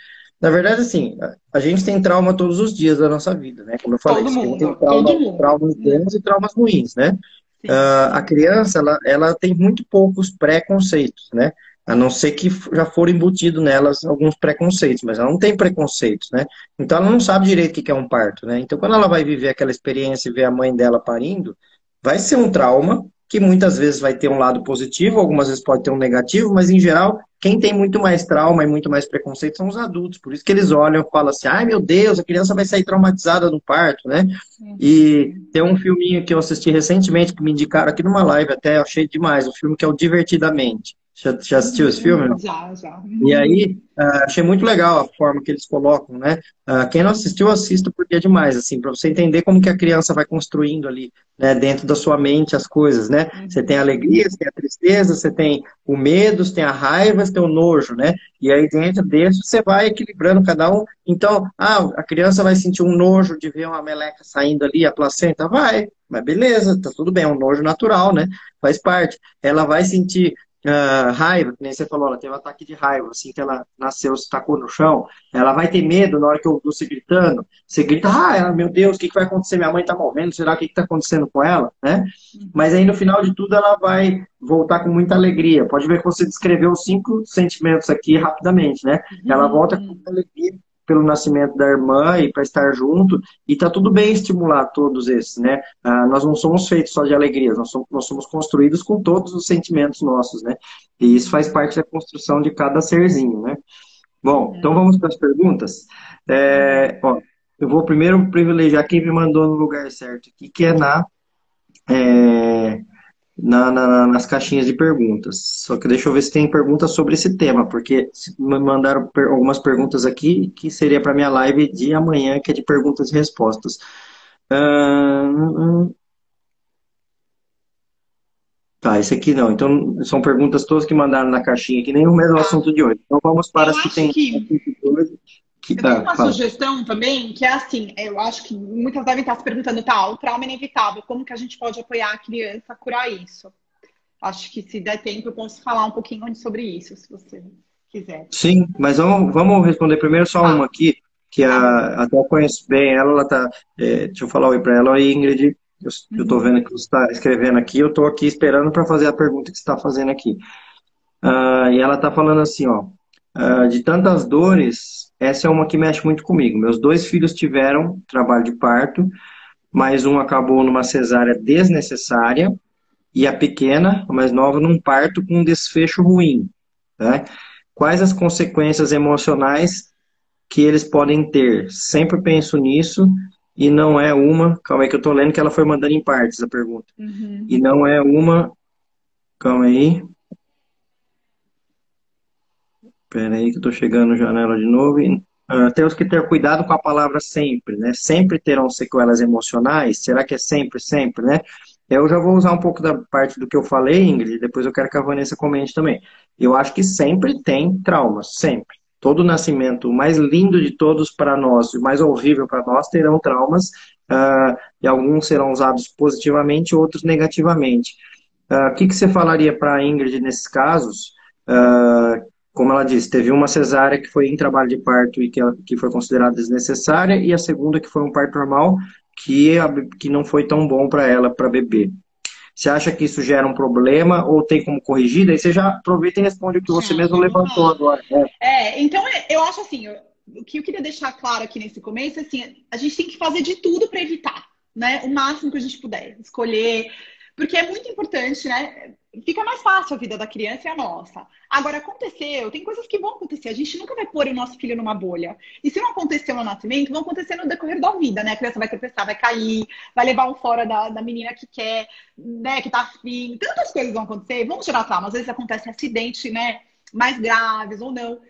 Na verdade, assim, a gente tem trauma todos os dias da nossa vida, né? Como eu falei, todo mundo, tem trauma, traumas bons e traumas ruins, né? Uh, a criança, ela, ela tem muito poucos preconceitos, né? A não ser que já foram embutidos nelas alguns preconceitos, mas ela não tem preconceitos, né? Então ela não sabe direito o que é um parto, né? Então quando ela vai viver aquela experiência e ver a mãe dela parindo, vai ser um trauma que muitas vezes vai ter um lado positivo, algumas vezes pode ter um negativo, mas em geral, quem tem muito mais trauma e muito mais preconceito são os adultos. Por isso que eles olham e falam assim: ai meu Deus, a criança vai sair traumatizada no parto, né? E tem um filminho que eu assisti recentemente, que me indicaram aqui numa live, até achei demais, o um filme que é o Divertidamente. Já, já assistiu esse filme? Já, já. E aí, uh, achei muito legal a forma que eles colocam, né? Uh, quem não assistiu, assista porque é demais, assim, para você entender como que a criança vai construindo ali, né, dentro da sua mente as coisas, né? Uhum. Você tem a alegria, você tem a tristeza, você tem o medo, você tem a raiva, você tem o nojo, né? E aí dentro desse você vai equilibrando cada um. Então, ah, a criança vai sentir um nojo de ver uma meleca saindo ali, a placenta, vai, mas beleza, tá tudo bem, é um nojo natural, né? Faz parte. Ela vai sentir uh, raiva, que nem você falou, ela teve um ataque de raiva, assim que ela nasceu, se tacou no chão, ela vai ter medo na hora que eu ouço você gritando, você grita, ah, meu Deus, o que, que vai acontecer? Minha mãe tá morrendo, será o que, que tá acontecendo com ela? Né? Uhum. Mas aí no final de tudo ela vai voltar com muita alegria. Pode ver que você descreveu cinco sentimentos aqui rapidamente, né? Ela volta com muita alegria pelo nascimento da irmã e para estar junto, e tá tudo bem estimular todos esses, né? Ah, nós não somos feitos só de alegrias, nós somos, nós somos construídos com todos os sentimentos nossos, né? E isso faz parte da construção de cada serzinho, né? Bom, então vamos para as perguntas. É, ó, eu vou primeiro privilegiar quem me mandou no lugar certo aqui, que é na é, na, na, nas caixinhas de perguntas. Só que deixa eu ver se tem perguntas sobre esse tema, porque me mandaram per algumas perguntas aqui que seria para minha live de amanhã, que é de perguntas e respostas. Uh... Tá, esse aqui não. Então, são perguntas todas que mandaram na caixinha, que nem o mesmo assunto de hoje. Então, vamos para as que tem. Que... Que eu tenho uma fala. sugestão também, que é assim, eu acho que muitas devem estar se perguntando, tá, o trauma é inevitável, como que a gente pode apoiar a criança a curar isso? Acho que se der tempo eu posso falar um pouquinho sobre isso, se você quiser. Sim, mas vamos, vamos responder primeiro só tá. uma aqui, que a, até eu conheço bem ela, ela tá, é, deixa eu falar oi para ela, oi Ingrid, eu, uhum. eu tô vendo que você está escrevendo aqui, eu tô aqui esperando para fazer a pergunta que você está fazendo aqui. Uh, e ela tá falando assim, ó, uh, de tantas dores, essa é uma que mexe muito comigo. Meus dois filhos tiveram trabalho de parto, mas um acabou numa cesárea desnecessária e a pequena, a mais nova, num parto com um desfecho ruim. Né? Quais as consequências emocionais que eles podem ter? Sempre penso nisso e não é uma. Calma aí que eu tô lendo que ela foi mandando em partes a pergunta. Uhum. E não é uma. Calma aí. Espera aí que estou chegando na janela de novo. Uh, temos que ter cuidado com a palavra sempre, né? Sempre terão sequelas emocionais. Será que é sempre, sempre, né? Eu já vou usar um pouco da parte do que eu falei, Ingrid, depois eu quero que a Vanessa comente também. Eu acho que sempre tem traumas, sempre. Todo nascimento, o mais lindo de todos para nós, o mais horrível para nós, terão traumas, uh, e alguns serão usados positivamente, outros negativamente. Uh, o que, que você falaria para a Ingrid nesses casos? Uh, como ela disse, teve uma cesárea que foi em trabalho de parto e que, que foi considerada desnecessária, e a segunda que foi um parto normal, que, que não foi tão bom para ela, para bebê. Você acha que isso gera um problema ou tem como corrigir? Daí você já aproveita e responde o que você Sim, mesmo levantou agora. Né? É, então é, eu acho assim, o que eu queria deixar claro aqui nesse começo, é assim, a gente tem que fazer de tudo para evitar, né? O máximo que a gente puder. Escolher porque é muito importante, né? Fica mais fácil a vida da criança e a nossa. Agora, aconteceu, tem coisas que vão acontecer. A gente nunca vai pôr o nosso filho numa bolha. E se não aconteceu no nascimento, vão acontecer no decorrer da vida, né? A criança vai tropeçar, vai cair, vai levar um fora da, da menina que quer, né? Que tá afim. Tantas coisas vão acontecer, vão gerar trauma. Às vezes acontece acidente, né? Mais graves ou não.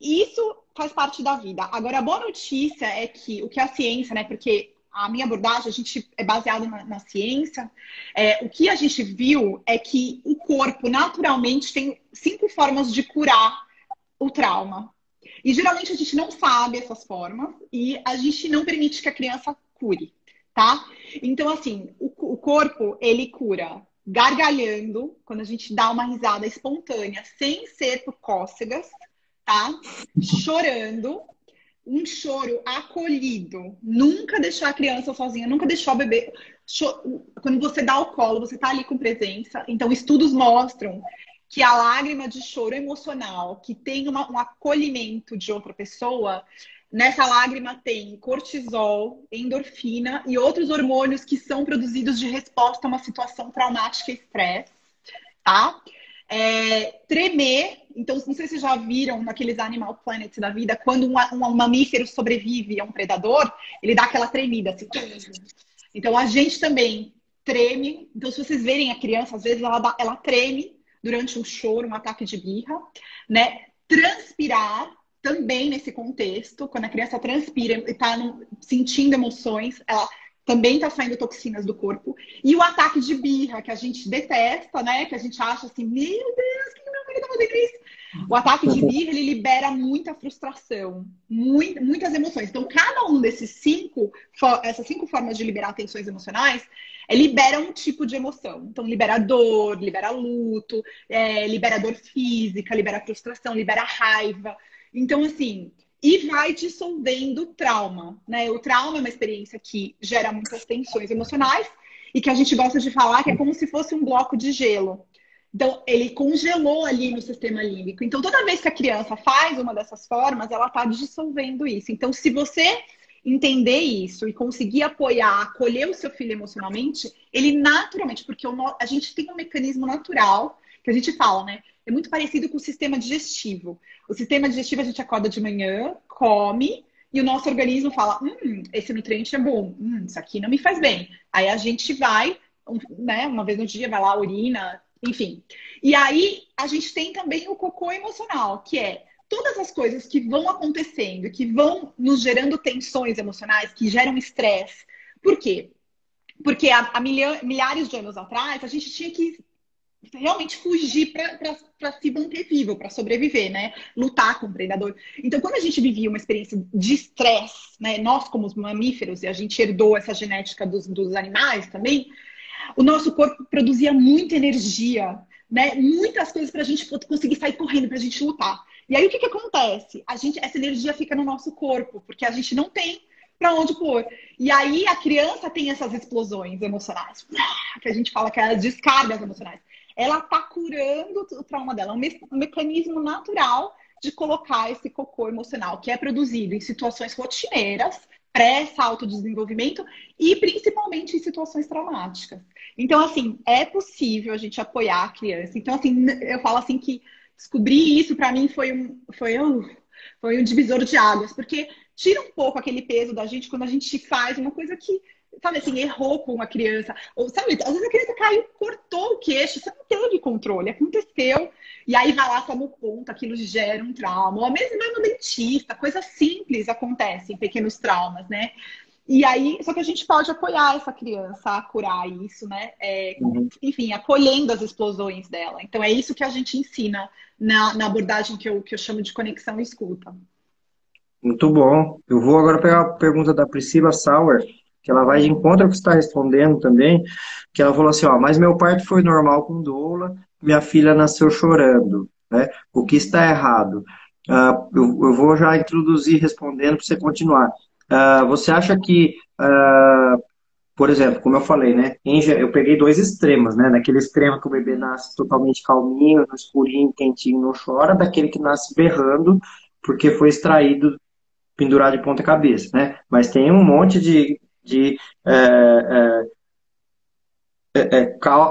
Isso faz parte da vida. Agora, a boa notícia é que o que a ciência, né? Porque a minha abordagem, a gente é baseado na, na ciência. É, o que a gente viu é que o corpo naturalmente tem cinco formas de curar o trauma. E geralmente a gente não sabe essas formas e a gente não permite que a criança cure, tá? Então, assim, o, o corpo, ele cura gargalhando, quando a gente dá uma risada espontânea, sem ser por cócegas, tá? Chorando, um choro acolhido, nunca deixar a criança sozinha, nunca deixar o bebê. Quando você dá o colo, você tá ali com presença. Então, estudos mostram que a lágrima de choro emocional, que tem uma, um acolhimento de outra pessoa, nessa lágrima tem cortisol, endorfina e outros hormônios que são produzidos de resposta a uma situação traumática e estresse, tá? É, tremer, então não sei se já viram naqueles Animal Planet da vida, quando um, um, um mamífero sobrevive a um predador, ele dá aquela tremida assim. Então a gente também treme. Então, se vocês verem a criança, às vezes ela, dá, ela treme durante um choro, um ataque de birra, né? Transpirar também nesse contexto, quando a criança transpira e está sentindo emoções, ela também está saindo toxinas do corpo. E o ataque de birra, que a gente detesta, né? Que a gente acha assim, meu Deus, que meu filho está fazendo isso? O ataque de birra, ele libera muita frustração, muito, muitas emoções. Então, cada um desses cinco, essas cinco formas de liberar tensões emocionais, é, libera um tipo de emoção. Então, libera dor, libera luto, é, libera dor física, libera frustração, libera raiva. Então, assim, e vai dissolvendo o trauma, né? O trauma é uma experiência que gera muitas tensões emocionais e que a gente gosta de falar que é como se fosse um bloco de gelo. Então, ele congelou ali no sistema límbico. Então, toda vez que a criança faz uma dessas formas, ela está dissolvendo isso. Então, se você entender isso e conseguir apoiar, acolher o seu filho emocionalmente, ele naturalmente, porque a gente tem um mecanismo natural que a gente fala, né? É muito parecido com o sistema digestivo. O sistema digestivo a gente acorda de manhã, come, e o nosso organismo fala: hum, esse nutriente é bom, hum, isso aqui não me faz bem. Aí a gente vai, né, uma vez no dia, vai lá, urina, enfim. E aí a gente tem também o cocô emocional, que é todas as coisas que vão acontecendo, que vão nos gerando tensões emocionais, que geram estresse. Por quê? Porque há, milhares de anos atrás, a gente tinha que realmente fugir para se manter vivo, para sobreviver, né? Lutar com o predador. Então, quando a gente vivia uma experiência de estresse, né? Nós, como os mamíferos, e a gente herdou essa genética dos, dos animais também, o nosso corpo produzia muita energia, né? Muitas coisas para a gente conseguir sair correndo, para a gente lutar. E aí o que, que acontece? A gente, essa energia fica no nosso corpo, porque a gente não tem para onde pôr. E aí a criança tem essas explosões emocionais, que a gente fala que é as descargas emocionais. Ela está curando o trauma dela, é um, me mecanismo natural de colocar esse cocô emocional que é produzido em situações rotineiras, pré-salto de desenvolvimento e principalmente em situações traumáticas. Então, assim, é possível a gente apoiar a criança. Então, assim, eu falo assim que descobrir isso para mim foi um, foi, um, foi um divisor de águas, porque tira um pouco aquele peso da gente quando a gente faz uma coisa que, sabe assim, errou com uma criança. Ou, sabe, às vezes a criança caiu, cortou o queixo, você não teve controle, aconteceu. E aí vai lá, toma conta, aquilo gera um trauma. Ou mesmo no dentista, coisa simples acontece, pequenos traumas, né? E aí, só que a gente pode apoiar essa criança a curar isso, né? É, uhum. Enfim, acolhendo as explosões dela. Então, é isso que a gente ensina na, na abordagem que eu, que eu chamo de conexão e escuta. Muito bom. Eu vou agora pegar a pergunta da Priscila Sauer, que ela vai de encontro ao que está respondendo também, que ela falou assim, ó, mas meu parto foi normal com doula, minha filha nasceu chorando, né? O que está errado? Uh, eu, eu, vou já introduzir respondendo para você continuar. Uh, você acha que, uh, por exemplo, como eu falei, né? eu peguei dois extremos, né? Daquele extremo que o bebê nasce totalmente calminho, no escurinho, quentinho, não chora, daquele que nasce berrando porque foi extraído pendurado de ponta cabeça, né? Mas tem um monte de, de é, é, é,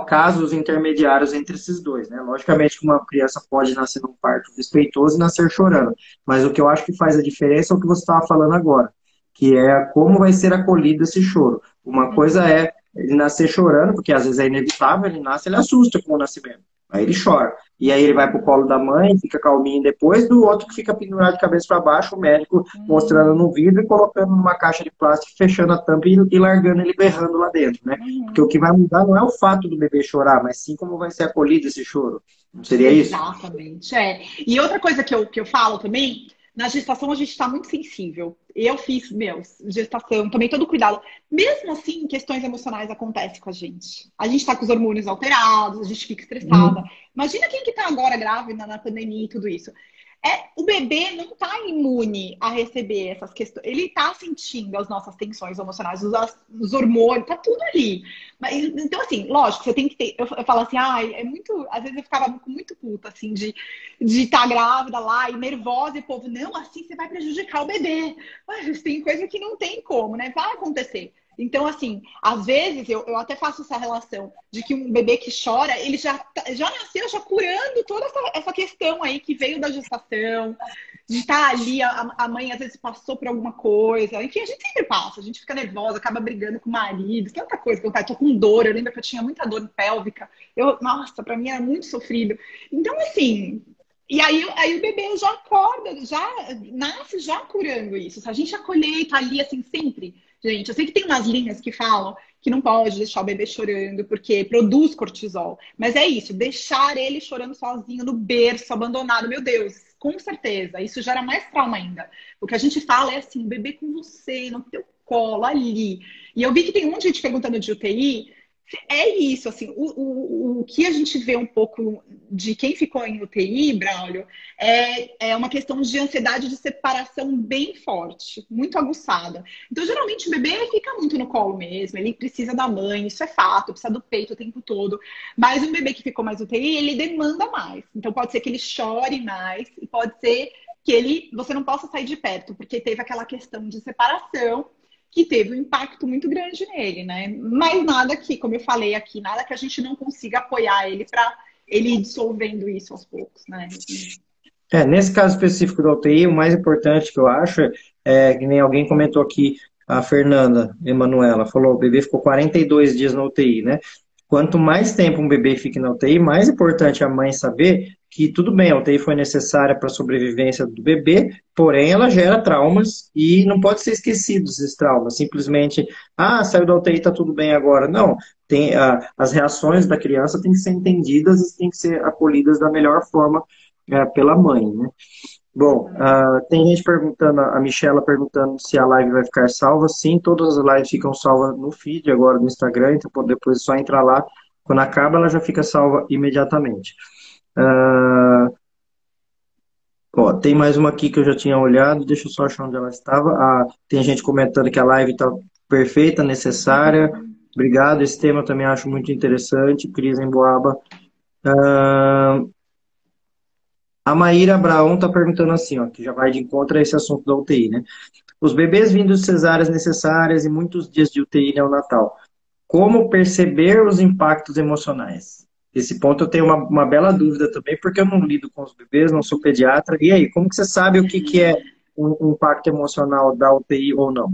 casos intermediários entre esses dois, né? Logicamente que uma criança pode nascer num parto respeitoso e nascer chorando, mas o que eu acho que faz a diferença é o que você estava falando agora que é como vai ser acolhido esse choro. Uma coisa é ele nascer chorando, porque às vezes é inevitável, ele nasce, ele assusta com o nascimento. Aí ele chora. E aí ele vai pro colo da mãe, fica calminho depois, do outro que fica pendurado de cabeça para baixo, o médico uhum. mostrando no vidro e colocando numa caixa de plástico, fechando a tampa e, e largando ele berrando lá dentro, né? Uhum. Porque o que vai mudar não é o fato do bebê chorar, mas sim como vai ser acolhido esse choro. Não seria isso? Exatamente, é. E outra coisa que eu, que eu falo também na gestação a gente está muito sensível. Eu fiz, meu, gestação, tomei todo cuidado. Mesmo assim, questões emocionais acontecem com a gente. A gente está com os hormônios alterados, a gente fica estressada. Uhum. Imagina quem que tá agora grávida na pandemia e tudo isso. É o bebê não está imune a receber essas questões. Ele está sentindo as nossas tensões emocionais, os, os hormônios, tá tudo ali. Mas, então, assim, lógico, você tem que ter. Eu, eu falo assim, ai, é muito. Às vezes eu ficava muito puta, assim, de estar tá grávida lá e nervosa, e o povo, não, assim você vai prejudicar o bebê. Mas tem coisa que não tem como, né? Vai acontecer. Então, assim, às vezes eu, eu até faço essa relação de que um bebê que chora, ele já, tá, já nasceu já curando toda essa, essa questão aí que veio da gestação, de estar ali, a, a, mãe às vezes passou por alguma coisa. Enfim, a gente sempre passa, a gente fica nervosa, acaba brigando com o marido, tanta coisa eu tô com dor, eu lembro que eu tinha muita dor pélvica. Eu, nossa, para mim era muito sofrido. Então, assim, e aí, aí o bebê já acorda, já nasce já curando isso. Se a gente acolher e tá ali assim sempre Gente, eu sei que tem umas linhas que falam que não pode deixar o bebê chorando porque produz cortisol. Mas é isso, deixar ele chorando sozinho no berço, abandonado, meu Deus, com certeza, isso gera mais trauma ainda. O que a gente fala é assim, o bebê com você, no teu colo, ali. E eu vi que tem um monte de gente perguntando de UTI, é isso, assim, o, o, o que a gente vê um pouco de quem ficou em UTI, Braulio, é, é uma questão de ansiedade de separação bem forte, muito aguçada. Então, geralmente, o bebê fica muito no colo mesmo, ele precisa da mãe, isso é fato, precisa do peito o tempo todo. Mas um bebê que ficou mais UTI, ele demanda mais. Então, pode ser que ele chore mais e pode ser que ele, você não possa sair de perto, porque teve aquela questão de separação que teve um impacto muito grande nele, né? Mas nada que, como eu falei aqui, nada que a gente não consiga apoiar ele para ele ir dissolvendo isso aos poucos, né? É, nesse caso específico da UTI, o mais importante que eu acho é que nem alguém comentou aqui, a Fernanda Emanuela falou, o bebê ficou 42 dias na UTI, né? Quanto mais tempo um bebê fica na UTI, mais importante a mãe saber que tudo bem, a UTI foi necessária para a sobrevivência do bebê, porém ela gera traumas e não pode ser esquecido esses traumas. Simplesmente, ah, saiu da UTI, está tudo bem agora. Não, tem, ah, as reações da criança têm que ser entendidas e têm que ser acolhidas da melhor forma é, pela mãe, né? Bom, uh, tem gente perguntando, a Michela perguntando se a live vai ficar salva. Sim, todas as lives ficam salvas no feed agora no Instagram, então depois é só entrar lá. Quando acaba, ela já fica salva imediatamente. Uh, ó, tem mais uma aqui que eu já tinha olhado, deixa eu só achar onde ela estava. Ah, tem gente comentando que a live está perfeita, necessária. Obrigado, esse tema eu também acho muito interessante. Cris em Boaba. Uh, a Maíra Abraão está perguntando assim, ó, que já vai de encontro a esse assunto da UTI, né? Os bebês vindo de cesáreas necessárias e muitos dias de UTI neonatal. Como perceber os impactos emocionais? Esse ponto eu tenho uma, uma, bela dúvida também, porque eu não lido com os bebês, não sou pediatra. E aí, como que você sabe o que, que é um impacto emocional da UTI ou não?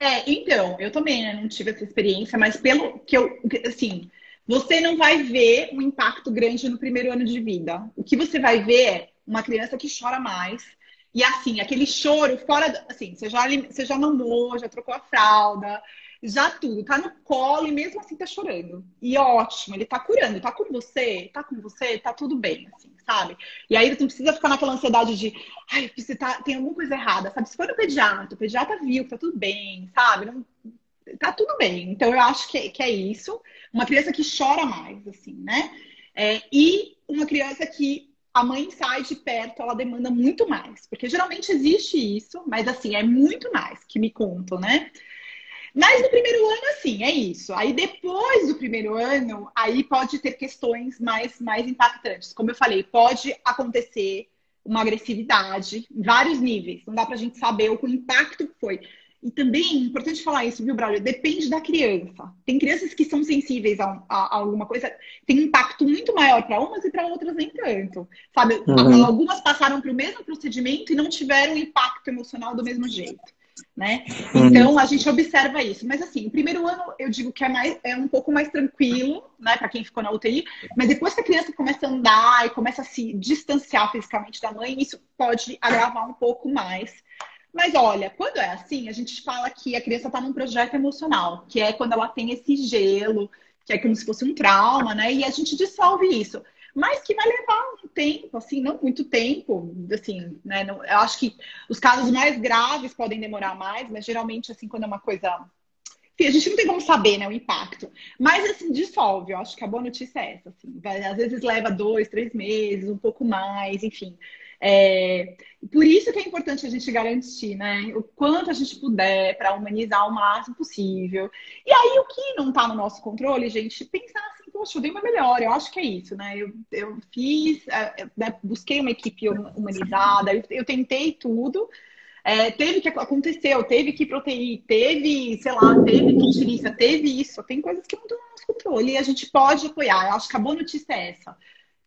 É, então, eu também né, não tive essa experiência, mas pelo que eu, assim, você não vai ver um impacto grande no primeiro ano de vida. O que você vai ver é uma criança que chora mais. E assim, aquele choro fora, assim, você já, você já mamou, já trocou a fralda, já tudo, tá no colo e mesmo assim tá chorando. E ótimo, ele tá curando, tá com você, tá com você, tá tudo bem, assim, sabe? E aí você não precisa ficar naquela ansiedade de, ai, você tá, tem alguma coisa errada, sabe? Se for no pediatra, o pediatra viu que tá tudo bem, sabe? Não, tá tudo bem. Então eu acho que, que é isso. Uma criança que chora mais, assim, né? É, e uma criança que a mãe sai de perto, ela demanda muito mais. Porque geralmente existe isso, mas assim, é muito mais que me contam, né? Mas no primeiro ano, assim, é isso. Aí depois do primeiro ano, aí pode ter questões mais, mais impactantes. Como eu falei, pode acontecer uma agressividade em vários níveis. Não dá pra gente saber o impacto que foi. E também, é importante falar isso, viu, Braulio? Depende da criança. Tem crianças que são sensíveis a, a, a alguma coisa, tem impacto muito maior para umas e para outras nem tanto. Sabe? Uhum. Algumas passaram pelo mesmo procedimento e não tiveram impacto emocional do mesmo jeito né? Uhum. Então a gente observa isso. Mas assim, o primeiro ano eu digo que é, mais, é um pouco mais tranquilo, né, para quem ficou na UTI, mas depois que a criança começa a andar e começa a se distanciar fisicamente da mãe, isso pode agravar um pouco mais. Mas olha, quando é assim, a gente fala que a criança está num projeto emocional, que é quando ela tem esse gelo, que é como se fosse um trauma, né? E a gente dissolve isso mas que vai levar um tempo, assim, não muito tempo, assim, né? Não, eu acho que os casos mais graves podem demorar mais, mas geralmente, assim, quando é uma coisa. A gente não tem como saber, né, o impacto. Mas, assim, dissolve. Eu acho que a boa notícia é essa, assim. Às vezes leva dois, três meses, um pouco mais, enfim. É, por isso que é importante a gente garantir, né? O quanto a gente puder para humanizar o máximo possível. E aí, o que não está no nosso controle, gente, pensar assim, poxa, eu dei uma melhor, eu acho que é isso, né? Eu, eu fiz, é, né, busquei uma equipe humanizada, eu, eu tentei tudo. É, teve que aconteceu, teve que proteir, teve, sei lá, teve que utilizar, teve isso. Tem coisas que não estão no nosso controle e a gente pode apoiar. Eu acho que a boa notícia é essa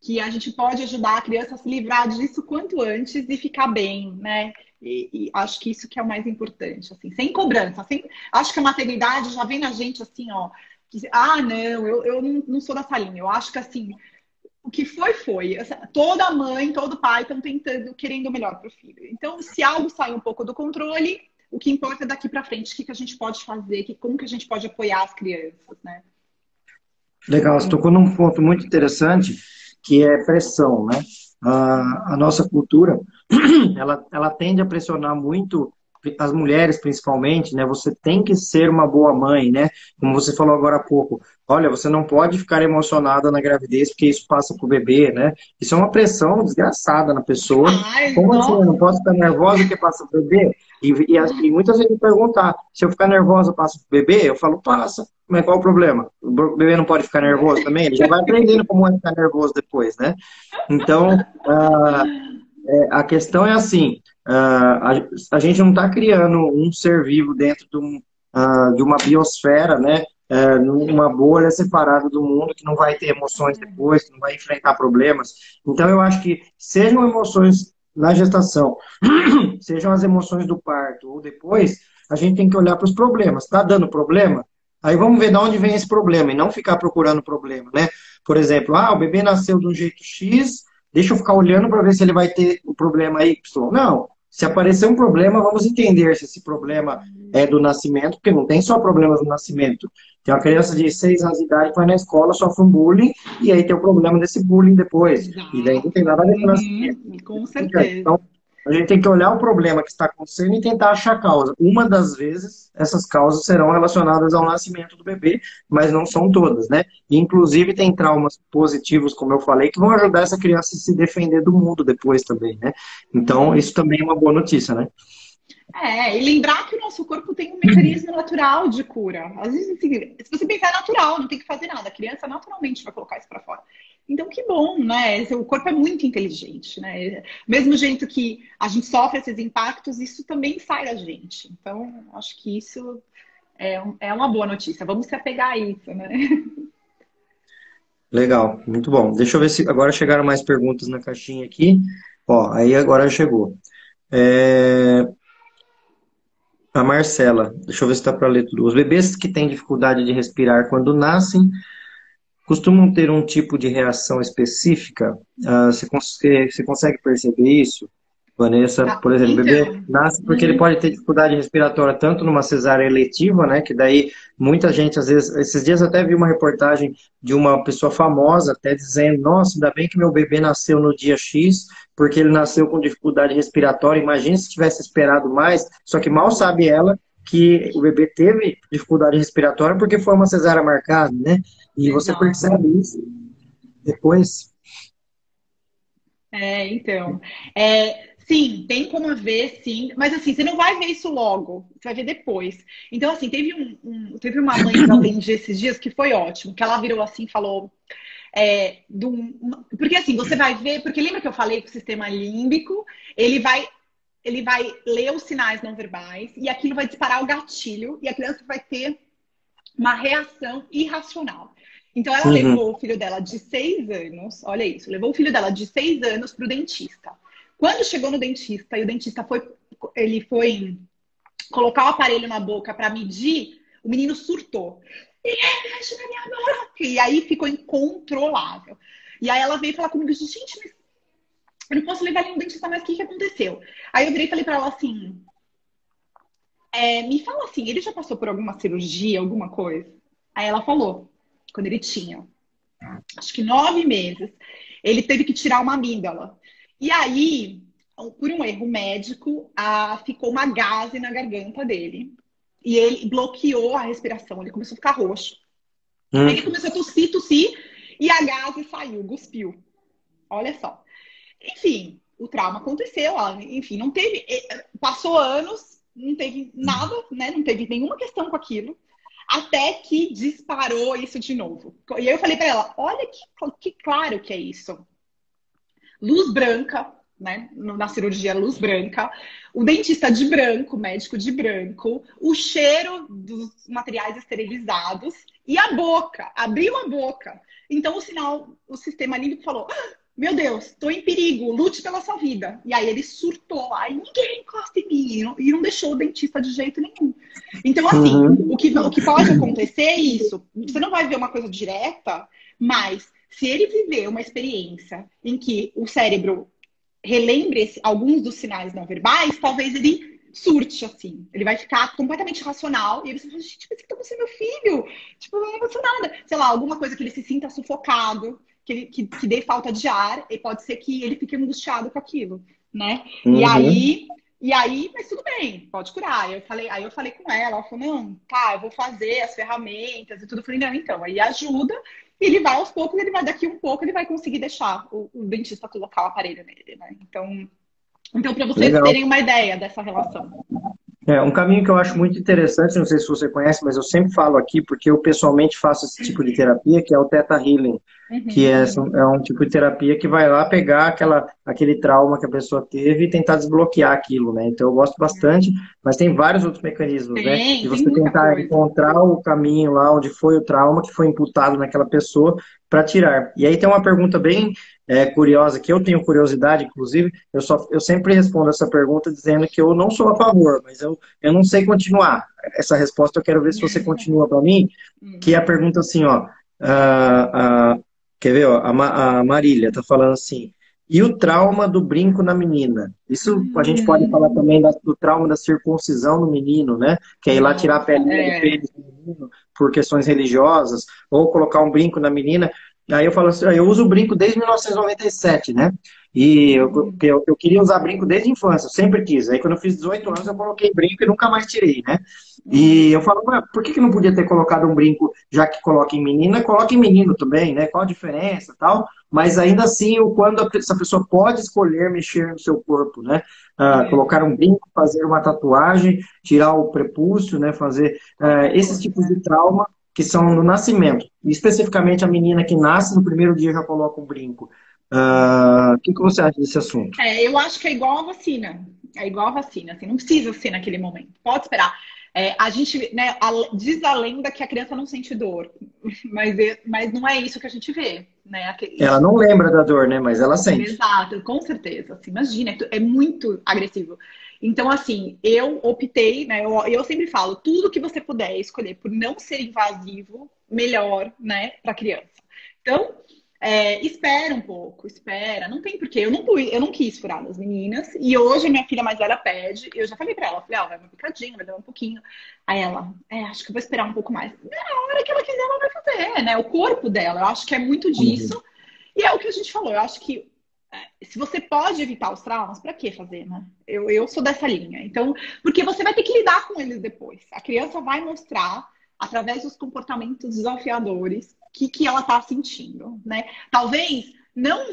que a gente pode ajudar a criança a se livrar disso quanto antes e ficar bem, né? E, e, acho que isso que é o mais importante, assim, sem cobrança. Sem... Acho que a maternidade já vem na gente assim, ó. Que, ah, não, eu, eu não, não sou dessa linha. Eu acho que assim, o que foi, foi. Toda mãe, todo pai estão tentando, querendo o melhor para o filho. Então, se algo sai um pouco do controle, o que importa é daqui para frente, o que, que a gente pode fazer, que, como que a gente pode apoiar as crianças, né? Legal, você tocou num ponto muito interessante que é pressão, né? A, a nossa cultura, ela, ela tende a pressionar muito as mulheres principalmente, né? Você tem que ser uma boa mãe, né? Como você falou agora há pouco. Olha, você não pode ficar emocionada na gravidez porque isso passa pro bebê, né? Isso é uma pressão desgraçada na pessoa. Ai, Como assim? Eu não posso ficar nervosa porque passa pro bebê? E, e, e muitas vezes me perguntar, se eu ficar nervosa, passa pro bebê? Eu falo, passa. Mas qual o problema? O bebê não pode ficar nervoso também? Ele já vai aprendendo como é ficar nervoso depois, né? Então, uh, a questão é assim, Uh, a, a, gente não está criando um ser vivo dentro de, um, uh, de uma biosfera, né? Uh, numa bolha separada do mundo que não vai ter emoções depois, que não vai enfrentar problemas. Então, eu acho que sejam emoções na gestação, sejam as emoções do parto ou depois, a gente tem que olhar para os problemas. Está dando problema? Aí vamos ver de onde vem esse problema e não ficar procurando problema, né? Por exemplo, ah, o bebê nasceu de um jeito X, deixa eu ficar olhando para ver se ele vai ter o problema Y. Não. Se aparecer um problema, vamos entender se esse problema é do nascimento, porque não tem só problemas no nascimento. Tem uma criança de 6 anos de idade que vai na escola, sofre um bullying, e aí tem o problema desse bullying depois. Exato. E daí não tem nada a ver com o nascimento. Com certeza. Então, a gente tem que olhar o problema que está acontecendo e tentar achar a causa. Uma das vezes, essas causas serão relacionadas ao nascimento do bebê, mas não são todas, né? E, inclusive, tem traumas positivos, como eu falei, que vão ajudar essa criança a se defender do mundo depois também, né? Então, isso também é uma boa notícia, né? É, e lembrar que o nosso corpo tem um mecanismo natural de cura. Às vezes, se você pensar, é natural, não tem que fazer nada. A criança naturalmente vai colocar isso para fora. Então, que bom, né? O corpo é muito inteligente, né? Mesmo jeito que a gente sofre esses impactos, isso também sai da gente. Então, acho que isso é, é uma boa notícia. Vamos se apegar a isso, né? Legal, muito bom. Deixa eu ver se agora chegaram mais perguntas na caixinha aqui. Ó, aí agora chegou. É... A Marcela, deixa eu ver se está para ler tudo. Os bebês que têm dificuldade de respirar quando nascem costumam ter um tipo de reação específica? Uh, você, você, consegue perceber isso? Vanessa, ah, por exemplo, o bebê então. nasce porque ele uhum. pode ter dificuldade respiratória tanto numa cesárea eletiva, né, que daí muita gente, às vezes, esses dias até vi uma reportagem de uma pessoa famosa até dizendo, nossa, ainda bem que meu bebê nasceu no dia X, porque ele nasceu com dificuldade respiratória, imagine se tivesse esperado mais, só que mal sabe ela que o bebê teve dificuldade respiratória porque foi uma cesárea marcada, né? E você percebe isso depois. É, então. É, sim, tem como ver, sim. Mas assim, você não vai ver isso logo, você vai ver depois. Então, assim, teve, um, um teve uma mãe que eu atendi esses dias que foi ótimo, que ela virou assim e falou. É, do, porque assim, você vai ver, porque lembra que eu falei que o sistema límbico, ele vai ele vai ler os sinais não verbais e aquilo vai disparar o gatilho e a criança vai ter uma reação irracional. Então ela uhum. levou o filho dela de seis anos, olha isso, levou o filho dela de seis anos para o dentista. Quando chegou no dentista e o dentista foi, ele foi colocar o aparelho na boca para medir, o menino surtou. E aí ficou incontrolável. E aí ela veio falar comigo, gente, mas eu não posso levar ele no dentista, mas o que, que aconteceu? Aí eu virei e falei para ela assim, é, me fala assim, ele já passou por alguma cirurgia, alguma coisa? Aí ela falou, quando ele tinha, acho que nove meses, ele teve que tirar uma amígdala. E aí, por um erro médico, a, ficou uma gase na garganta dele. E ele bloqueou a respiração, ele começou a ficar roxo. Hum. Ele começou a tossir, tossir, e a gase saiu, cuspiu. Olha só. Enfim, o trauma aconteceu, ela, enfim, não teve, passou anos, não teve nada, né? Não teve nenhuma questão com aquilo, até que disparou isso de novo. E eu falei para ela, olha que, que claro que é isso. Luz branca, né? Na cirurgia luz branca, o dentista de branco, médico de branco, o cheiro dos materiais esterilizados e a boca, abriu a boca. Então o sinal, o sistema límbico falou: meu Deus, estou em perigo, lute pela sua vida. E aí ele surtou, aí ninguém encosta em mim, e não deixou o dentista de jeito nenhum. Então, assim, uhum. o, que, o que pode acontecer é isso. Você não vai ver uma coisa direta, mas se ele viver uma experiência em que o cérebro relembre alguns dos sinais não verbais, talvez ele surte, assim. Ele vai ficar completamente racional e ele vai falar, gente, mas que tá acontecendo meu filho? Tipo, não aconteceu nada. Sei lá, alguma coisa que ele se sinta sufocado que, ele, que, que dê falta de ar, e pode ser que ele fique angustiado com aquilo, né? Uhum. E aí, e aí, mas tudo bem, pode curar. Eu falei, aí eu falei com ela, ela falou, não, tá, eu vou fazer as ferramentas e tudo. Eu falei, não, então, aí ajuda, e ele vai aos poucos, ele vai daqui um pouco, ele vai conseguir deixar o, o dentista colocar o aparelho nele, né? Então, então para vocês Legal. terem uma ideia dessa relação. É, um caminho que eu acho muito interessante, não sei se você conhece, mas eu sempre falo aqui, porque eu pessoalmente faço esse tipo de terapia, que é o Theta Healing, uhum. que é, é, um tipo de terapia que vai lá pegar aquela, aquele trauma que a pessoa teve e tentar desbloquear aquilo, né? Então eu gosto bastante, mas tem vários outros mecanismos, né? tem, né? De você tentar coisa. encontrar o caminho lá onde foi o trauma que foi imputado naquela pessoa para tirar. E aí tem uma pergunta bem é, curiosa, que eu tenho curiosidade, inclusive, eu, só, eu sempre respondo essa pergunta dizendo que eu não sou a favor, mas eu, eu não sei continuar. Essa resposta eu quero ver se você continua para mim, que é a pergunta assim, ó, a, a, quer ver, ó, a, a Marília está falando assim, e o trauma do brinco na menina? Isso a gente pode falar também do trauma da circuncisão no menino, né? Que é ir lá tirar a pele é. do menino por questões religiosas, ou colocar um brinco na menina. Aí eu falo assim, eu uso brinco desde 1997, né? E eu, eu, eu, queria usar brinco desde a infância, eu sempre quis. Aí quando eu fiz 18 anos eu coloquei brinco e nunca mais tirei, né? E eu falo, por que, que não podia ter colocado um brinco, já que coloca em menina, coloca em menino também, né? Qual a diferença tal? Mas ainda assim, o quando essa pessoa pode escolher mexer no seu corpo, né? Uh, colocar um brinco, fazer uma tatuagem, tirar o prepúcio, né? Fazer uh, esses tipos de trauma que são no nascimento. Especificamente a menina que nasce no primeiro dia já coloca um brinco. Uh, o que, que você acha desse assunto? É, eu acho que é igual a vacina. É igual a vacina, assim, não precisa ser naquele momento. Pode esperar. É, a gente né, a, diz a lenda que a criança não sente dor, mas, é, mas não é isso que a gente vê. Né? Ela não lembra da dor, né? Mas ela sente. Exato, com certeza. Assim, imagina, é muito agressivo. Então, assim, eu optei, né? Eu, eu sempre falo, tudo que você puder escolher por não ser invasivo, melhor, né, para criança. Então, é, espera um pouco, espera. Não tem porquê. Eu não, eu não quis furar das meninas. E hoje minha filha mais velha pede. Eu já falei pra ela, falei, ó, oh, vai uma picadinha, vai dar um pouquinho. Aí ela, é, acho que eu vou esperar um pouco mais. Na hora que ela quiser, ela vai fazer, né? O corpo dela, eu acho que é muito disso. Uhum. E é o que a gente falou, eu acho que é, se você pode evitar os traumas, para que fazer, né? Eu, eu sou dessa linha. Então, porque você vai ter que lidar com eles depois. A criança vai mostrar, através dos comportamentos desafiadores, que, que ela está sentindo, né? Talvez não,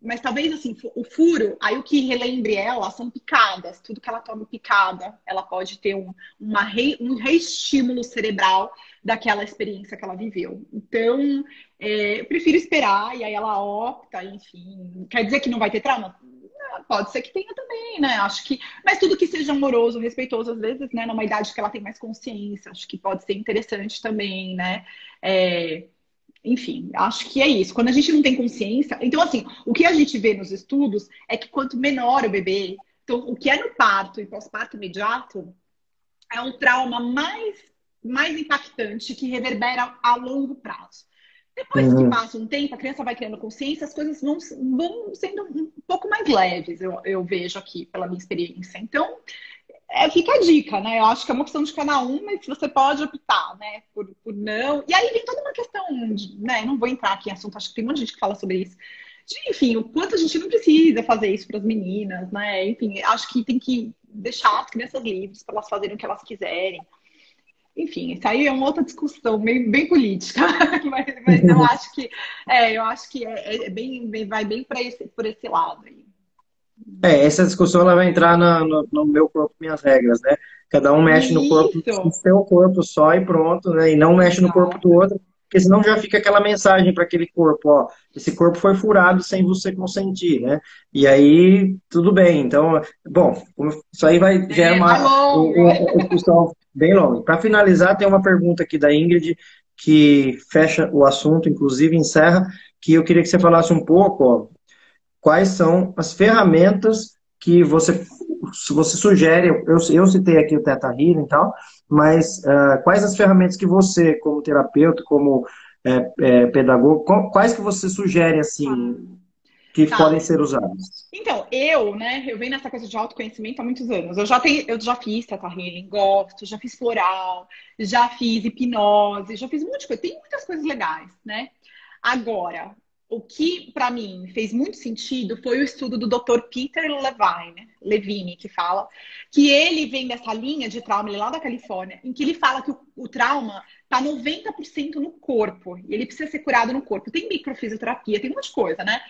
mas talvez assim, o furo, aí o que relembre ela são picadas, tudo que ela toma picada, ela pode ter um, uma re, um reestímulo cerebral daquela experiência que ela viveu. Então, é, eu prefiro esperar, e aí ela opta, enfim. Quer dizer que não vai ter trauma? Pode ser que tenha também, né? Acho que. Mas tudo que seja amoroso, respeitoso, às vezes, né? Numa idade que ela tem mais consciência, acho que pode ser interessante também, né? É, enfim, acho que é isso. Quando a gente não tem consciência. Então, assim, o que a gente vê nos estudos é que quanto menor o bebê, então, o que é no parto e pós-parto imediato é um trauma mais, mais impactante que reverbera a longo prazo. Depois uhum. que passa um tempo, a criança vai criando consciência, as coisas vão, vão sendo um pouco mais leves, eu, eu vejo aqui, pela minha experiência. Então, é, fica a dica, né? Eu acho que é uma opção de cada um, mas você pode optar, né, por, por não. E aí vem toda uma questão, de, né? Não vou entrar aqui em assunto, acho que tem um monte de gente que fala sobre isso. De, enfim, o quanto a gente não precisa fazer isso para as meninas, né? Enfim, acho que tem que deixar as crianças livres para elas fazerem o que elas quiserem. Enfim, isso aí é uma outra discussão bem, bem política, mas, mas, eu acho que é, eu acho que é, é bem, vai bem para esse, por esse lado aí. É, essa discussão ela vai entrar na, no, no, meu corpo, minhas regras, né? Cada um mexe Isso. no corpo, no seu corpo só e pronto, né? E não mexe no corpo do outro, porque senão já fica aquela mensagem para aquele corpo, ó, esse corpo foi furado sem você consentir, né? E aí, tudo bem. Então, bom, isso aí vai já é uma, tá uma discussão bem longa. Para finalizar, tem uma pergunta aqui da Ingrid que fecha o assunto, inclusive encerra, que eu queria que você falasse um pouco, ó, quais são as ferramentas que você, você sugere, eu, eu citei aqui o Teta Healing e tal, mas uh, quais as ferramentas que você, como terapeuta, como é, é, pedagogo, quais que você sugere, assim, que tá. podem ser usadas? Então, eu, né, eu venho nessa coisa de autoconhecimento há muitos anos. Eu já, tenho, eu já fiz Teta Healing, gosto, já fiz floral, já fiz hipnose, já fiz um monte de coisa. Tem muitas coisas legais, né? Agora, o que para mim fez muito sentido foi o estudo do Dr. Peter Levine, Levine, que fala que ele vem dessa linha de trauma ele é lá da Califórnia, em que ele fala que o, o trauma está 90% no corpo e ele precisa ser curado no corpo. Tem microfisioterapia, tem um monte de coisa, né?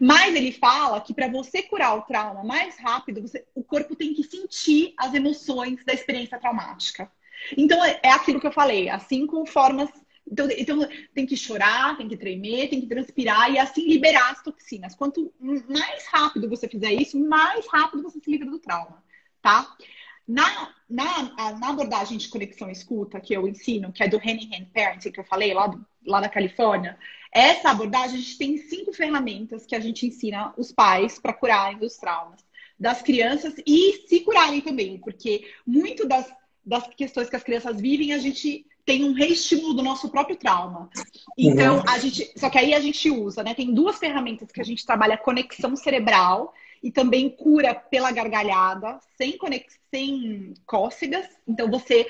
Mas ele fala que para você curar o trauma mais rápido, você, o corpo tem que sentir as emoções da experiência traumática. Então é aquilo que eu falei, as cinco formas então, então, tem que chorar, tem que tremer, tem que transpirar e assim liberar as toxinas. Quanto mais rápido você fizer isso, mais rápido você se livra do trauma, tá? Na, na, na abordagem de conexão escuta que eu ensino, que é do Hand Hand Parenting, que eu falei lá, do, lá da Califórnia, essa abordagem a gente tem cinco ferramentas que a gente ensina os pais para curarem os traumas das crianças e se curarem também, porque muito das, das questões que as crianças vivem a gente tem um reestímulo do nosso próprio trauma. Então, uhum. a gente. Só que aí a gente usa, né? Tem duas ferramentas que a gente trabalha conexão cerebral e também cura pela gargalhada, sem, conex... sem cócegas. Então, você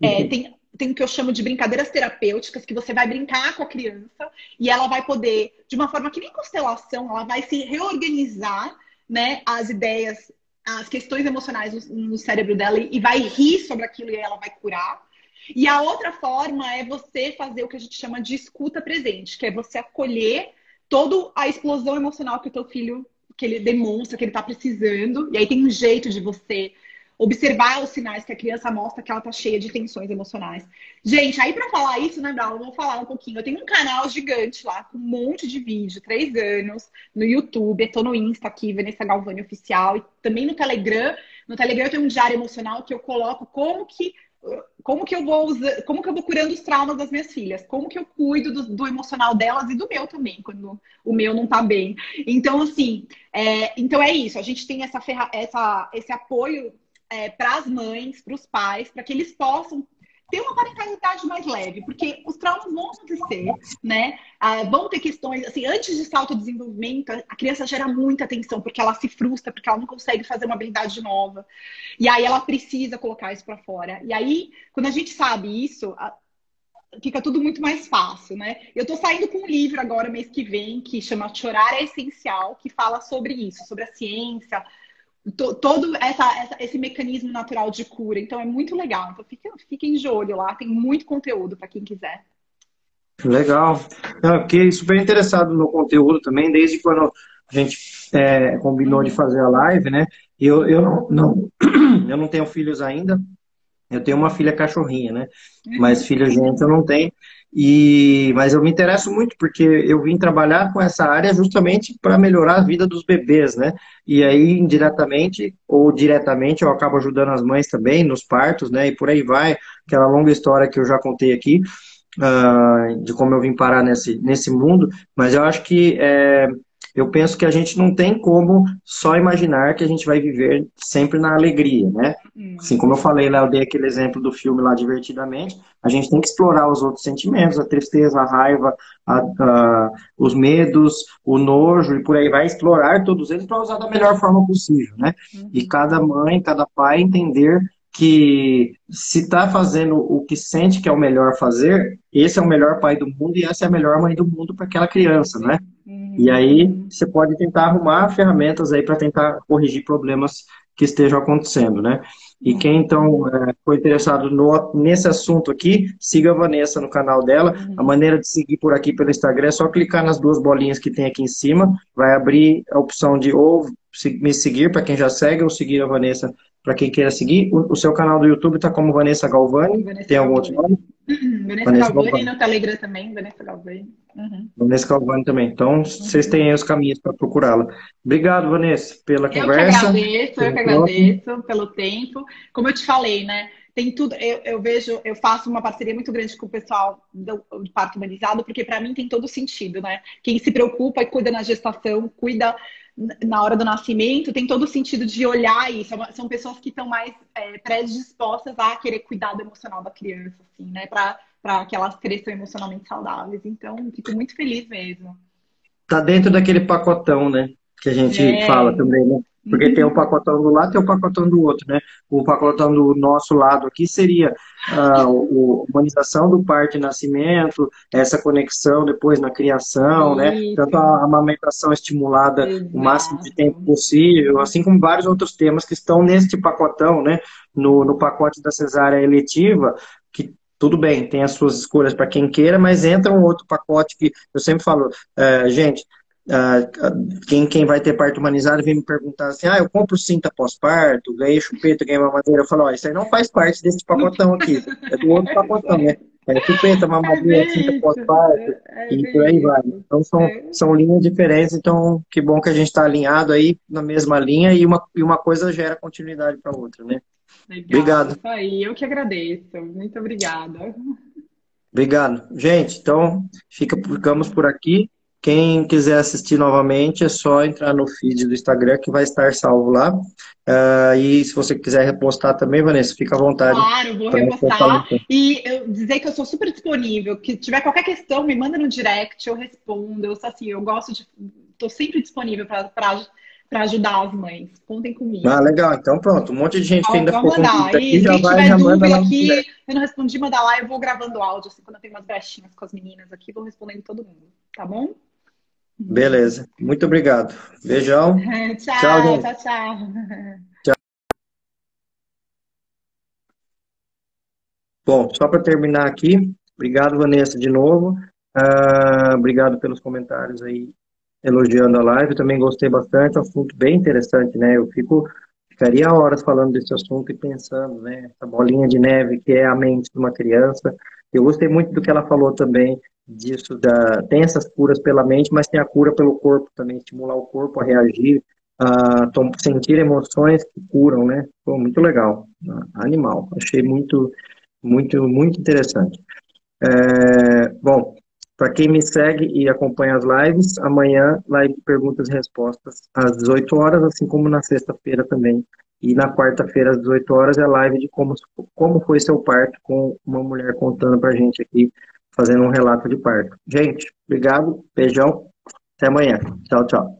é, uhum. tem, tem o que eu chamo de brincadeiras terapêuticas, que você vai brincar com a criança e ela vai poder, de uma forma que nem constelação, ela vai se reorganizar, né? As ideias, as questões emocionais no, no cérebro dela e vai rir sobre aquilo e ela vai curar. E a outra forma é você fazer o que a gente chama de escuta presente, que é você acolher toda a explosão emocional que o teu filho que ele demonstra que ele está precisando. E aí tem um jeito de você observar os sinais que a criança mostra que ela tá cheia de tensões emocionais. Gente, aí para falar isso, né, Brau, eu vou falar um pouquinho. Eu tenho um canal gigante lá, com um monte de vídeo, três anos, no YouTube, eu tô no Insta aqui, Vanessa Galvani Oficial, e também no Telegram. No Telegram eu tenho um diário emocional que eu coloco como que como que eu vou usar, como que eu vou curando os traumas das minhas filhas? Como que eu cuido do, do emocional delas e do meu também, quando o meu não tá bem? Então, assim, é, então é isso. A gente tem essa, ferra, essa esse apoio é, para as mães, para os pais, para que eles possam ter uma parentalidade mais leve, porque os traumas vão acontecer, né? Ah, vão ter questões, assim, antes de salto desenvolvimento, a criança gera muita tensão, porque ela se frustra, porque ela não consegue fazer uma habilidade nova. E aí ela precisa colocar isso para fora. E aí, quando a gente sabe isso, fica tudo muito mais fácil, né? Eu tô saindo com um livro agora, mês que vem, que chama Chorar é Essencial, que fala sobre isso, sobre a ciência, todo essa, essa, esse mecanismo natural de cura. Então é muito legal. Então fiquem, fiquem de olho lá, tem muito conteúdo para quem quiser. Legal. Eu fiquei super interessado no conteúdo também, desde quando a gente é, combinou de fazer a live, né? Eu, eu, não, eu não tenho filhos ainda, eu tenho uma filha cachorrinha, né? Mas filha gente eu não tenho. E, mas eu me interesso muito porque eu vim trabalhar com essa área justamente para melhorar a vida dos bebês, né? E aí, indiretamente ou diretamente, eu acabo ajudando as mães também nos partos, né? E por aí vai, aquela longa história que eu já contei aqui, uh, de como eu vim parar nesse, nesse mundo. Mas eu acho que é, eu penso que a gente não tem como só imaginar que a gente vai viver sempre na alegria, né? Assim como eu falei lá, eu dei aquele exemplo do filme lá, Divertidamente, a gente tem que explorar os outros sentimentos, a tristeza, a raiva, a, a, os medos, o nojo e por aí vai, explorar todos eles para usar da melhor forma possível, né? Uhum. E cada mãe, cada pai entender que se está fazendo o que sente que é o melhor fazer, esse é o melhor pai do mundo e essa é a melhor mãe do mundo para aquela criança, né? E aí você pode tentar arrumar ferramentas aí para tentar corrigir problemas que estejam acontecendo, né? E quem então é, foi interessado no, nesse assunto aqui, siga a Vanessa no canal dela. A maneira de seguir por aqui pelo Instagram é só clicar nas duas bolinhas que tem aqui em cima, vai abrir a opção de ou me seguir, para quem já segue, ou seguir a Vanessa para quem queira seguir. O, o, seu canal do YouTube está como Vanessa Galvani. Vanessa Tem algum outro nome? Vanessa, Vanessa Galvani, Galvani, no Telegram também, Vanessa Galvani. Uhum. Vanessa Galvani também. Então, uhum. vocês têm aí os caminhos para procurá-la. Obrigado, Vanessa, pela eu conversa. Que agradeço, eu que agradeço pelo tempo. Como eu te falei, né? Tem tudo, eu, eu vejo, eu faço uma parceria muito grande com o pessoal do, do parto humanizado, porque para mim tem todo sentido, né? Quem se preocupa e cuida na gestação, cuida na hora do nascimento, tem todo o sentido de olhar isso. É são pessoas que estão mais é, predispostas a querer cuidar do emocional da criança, assim, né? Para que elas cresçam emocionalmente saudáveis. Então, fico muito feliz mesmo. Tá dentro daquele pacotão, né? Que a gente é. fala também, né? Porque tem o pacotão do lado e tem o pacotão do outro, né? O pacotão do nosso lado aqui seria a uh, humanização do parto e nascimento, essa conexão depois na criação, né? Né? Tanto a amamentação estimulada Exato. o máximo de tempo possível, assim como vários outros temas que estão neste pacotão, né? No, no pacote da cesárea eletiva, que tudo bem, tem as suas escolhas para quem queira, mas entra um outro pacote que eu sempre falo, uh, gente, Uh, quem, quem vai ter parto humanizado vem me perguntar assim, ah, eu compro cinta pós-parto, ganhei chupeta, ganhei mamadeira. Eu falo, ó, isso aí não faz parte desse pacotão aqui, é do outro pacotão, né? É chupeta, mamadeira, é cinta pós-parto é, e por aí vai. Então são, é. são linhas diferentes, então que bom que a gente está alinhado aí na mesma linha e uma, e uma coisa gera continuidade para outra, né? Legal, Obrigado. Isso aí, eu que agradeço. Muito obrigada. Obrigado. Gente, então fica, ficamos por aqui. Quem quiser assistir novamente é só entrar no feed do Instagram que vai estar salvo lá. Uh, e se você quiser repostar também, Vanessa, fica à vontade. Claro, vou repostar. E eu dizer que eu sou super disponível. Que tiver qualquer questão, me manda no direct, eu respondo. Eu sou assim, eu gosto de. Estou sempre disponível para para ajudar as mães. Contem comigo. Ah, legal. Então pronto, um monte de gente que ainda ficou mandar. aqui, e já vai, já dúvida aqui, eu não respondi, manda lá, eu vou gravando áudio, assim, quando eu tenho umas brechinhas com as meninas aqui, vou respondendo todo mundo, tá bom? Beleza. Muito obrigado. Beijão. tchau, tchau, tchau, tchau. Tchau. Bom, só para terminar aqui, obrigado, Vanessa, de novo. Uh, obrigado pelos comentários aí, elogiando a live. Também gostei bastante, é um assunto bem interessante, né? Eu fico, ficaria horas falando desse assunto e pensando, né? Essa bolinha de neve que é a mente de uma criança. Eu gostei muito do que ela falou também disso da tem essas curas pela mente, mas tem a cura pelo corpo também, estimular o corpo a reagir, a sentir emoções que curam, né? Pô, muito legal, animal. Achei muito, muito, muito interessante. É, bom, para quem me segue e acompanha as lives, amanhã live de perguntas e respostas às 18 horas, assim como na sexta-feira também. E na quarta-feira às 18 horas é live de como, como foi seu parto com uma mulher contando para gente aqui fazendo um relato de parto. Gente, obrigado, beijão, até amanhã. Tchau, tchau.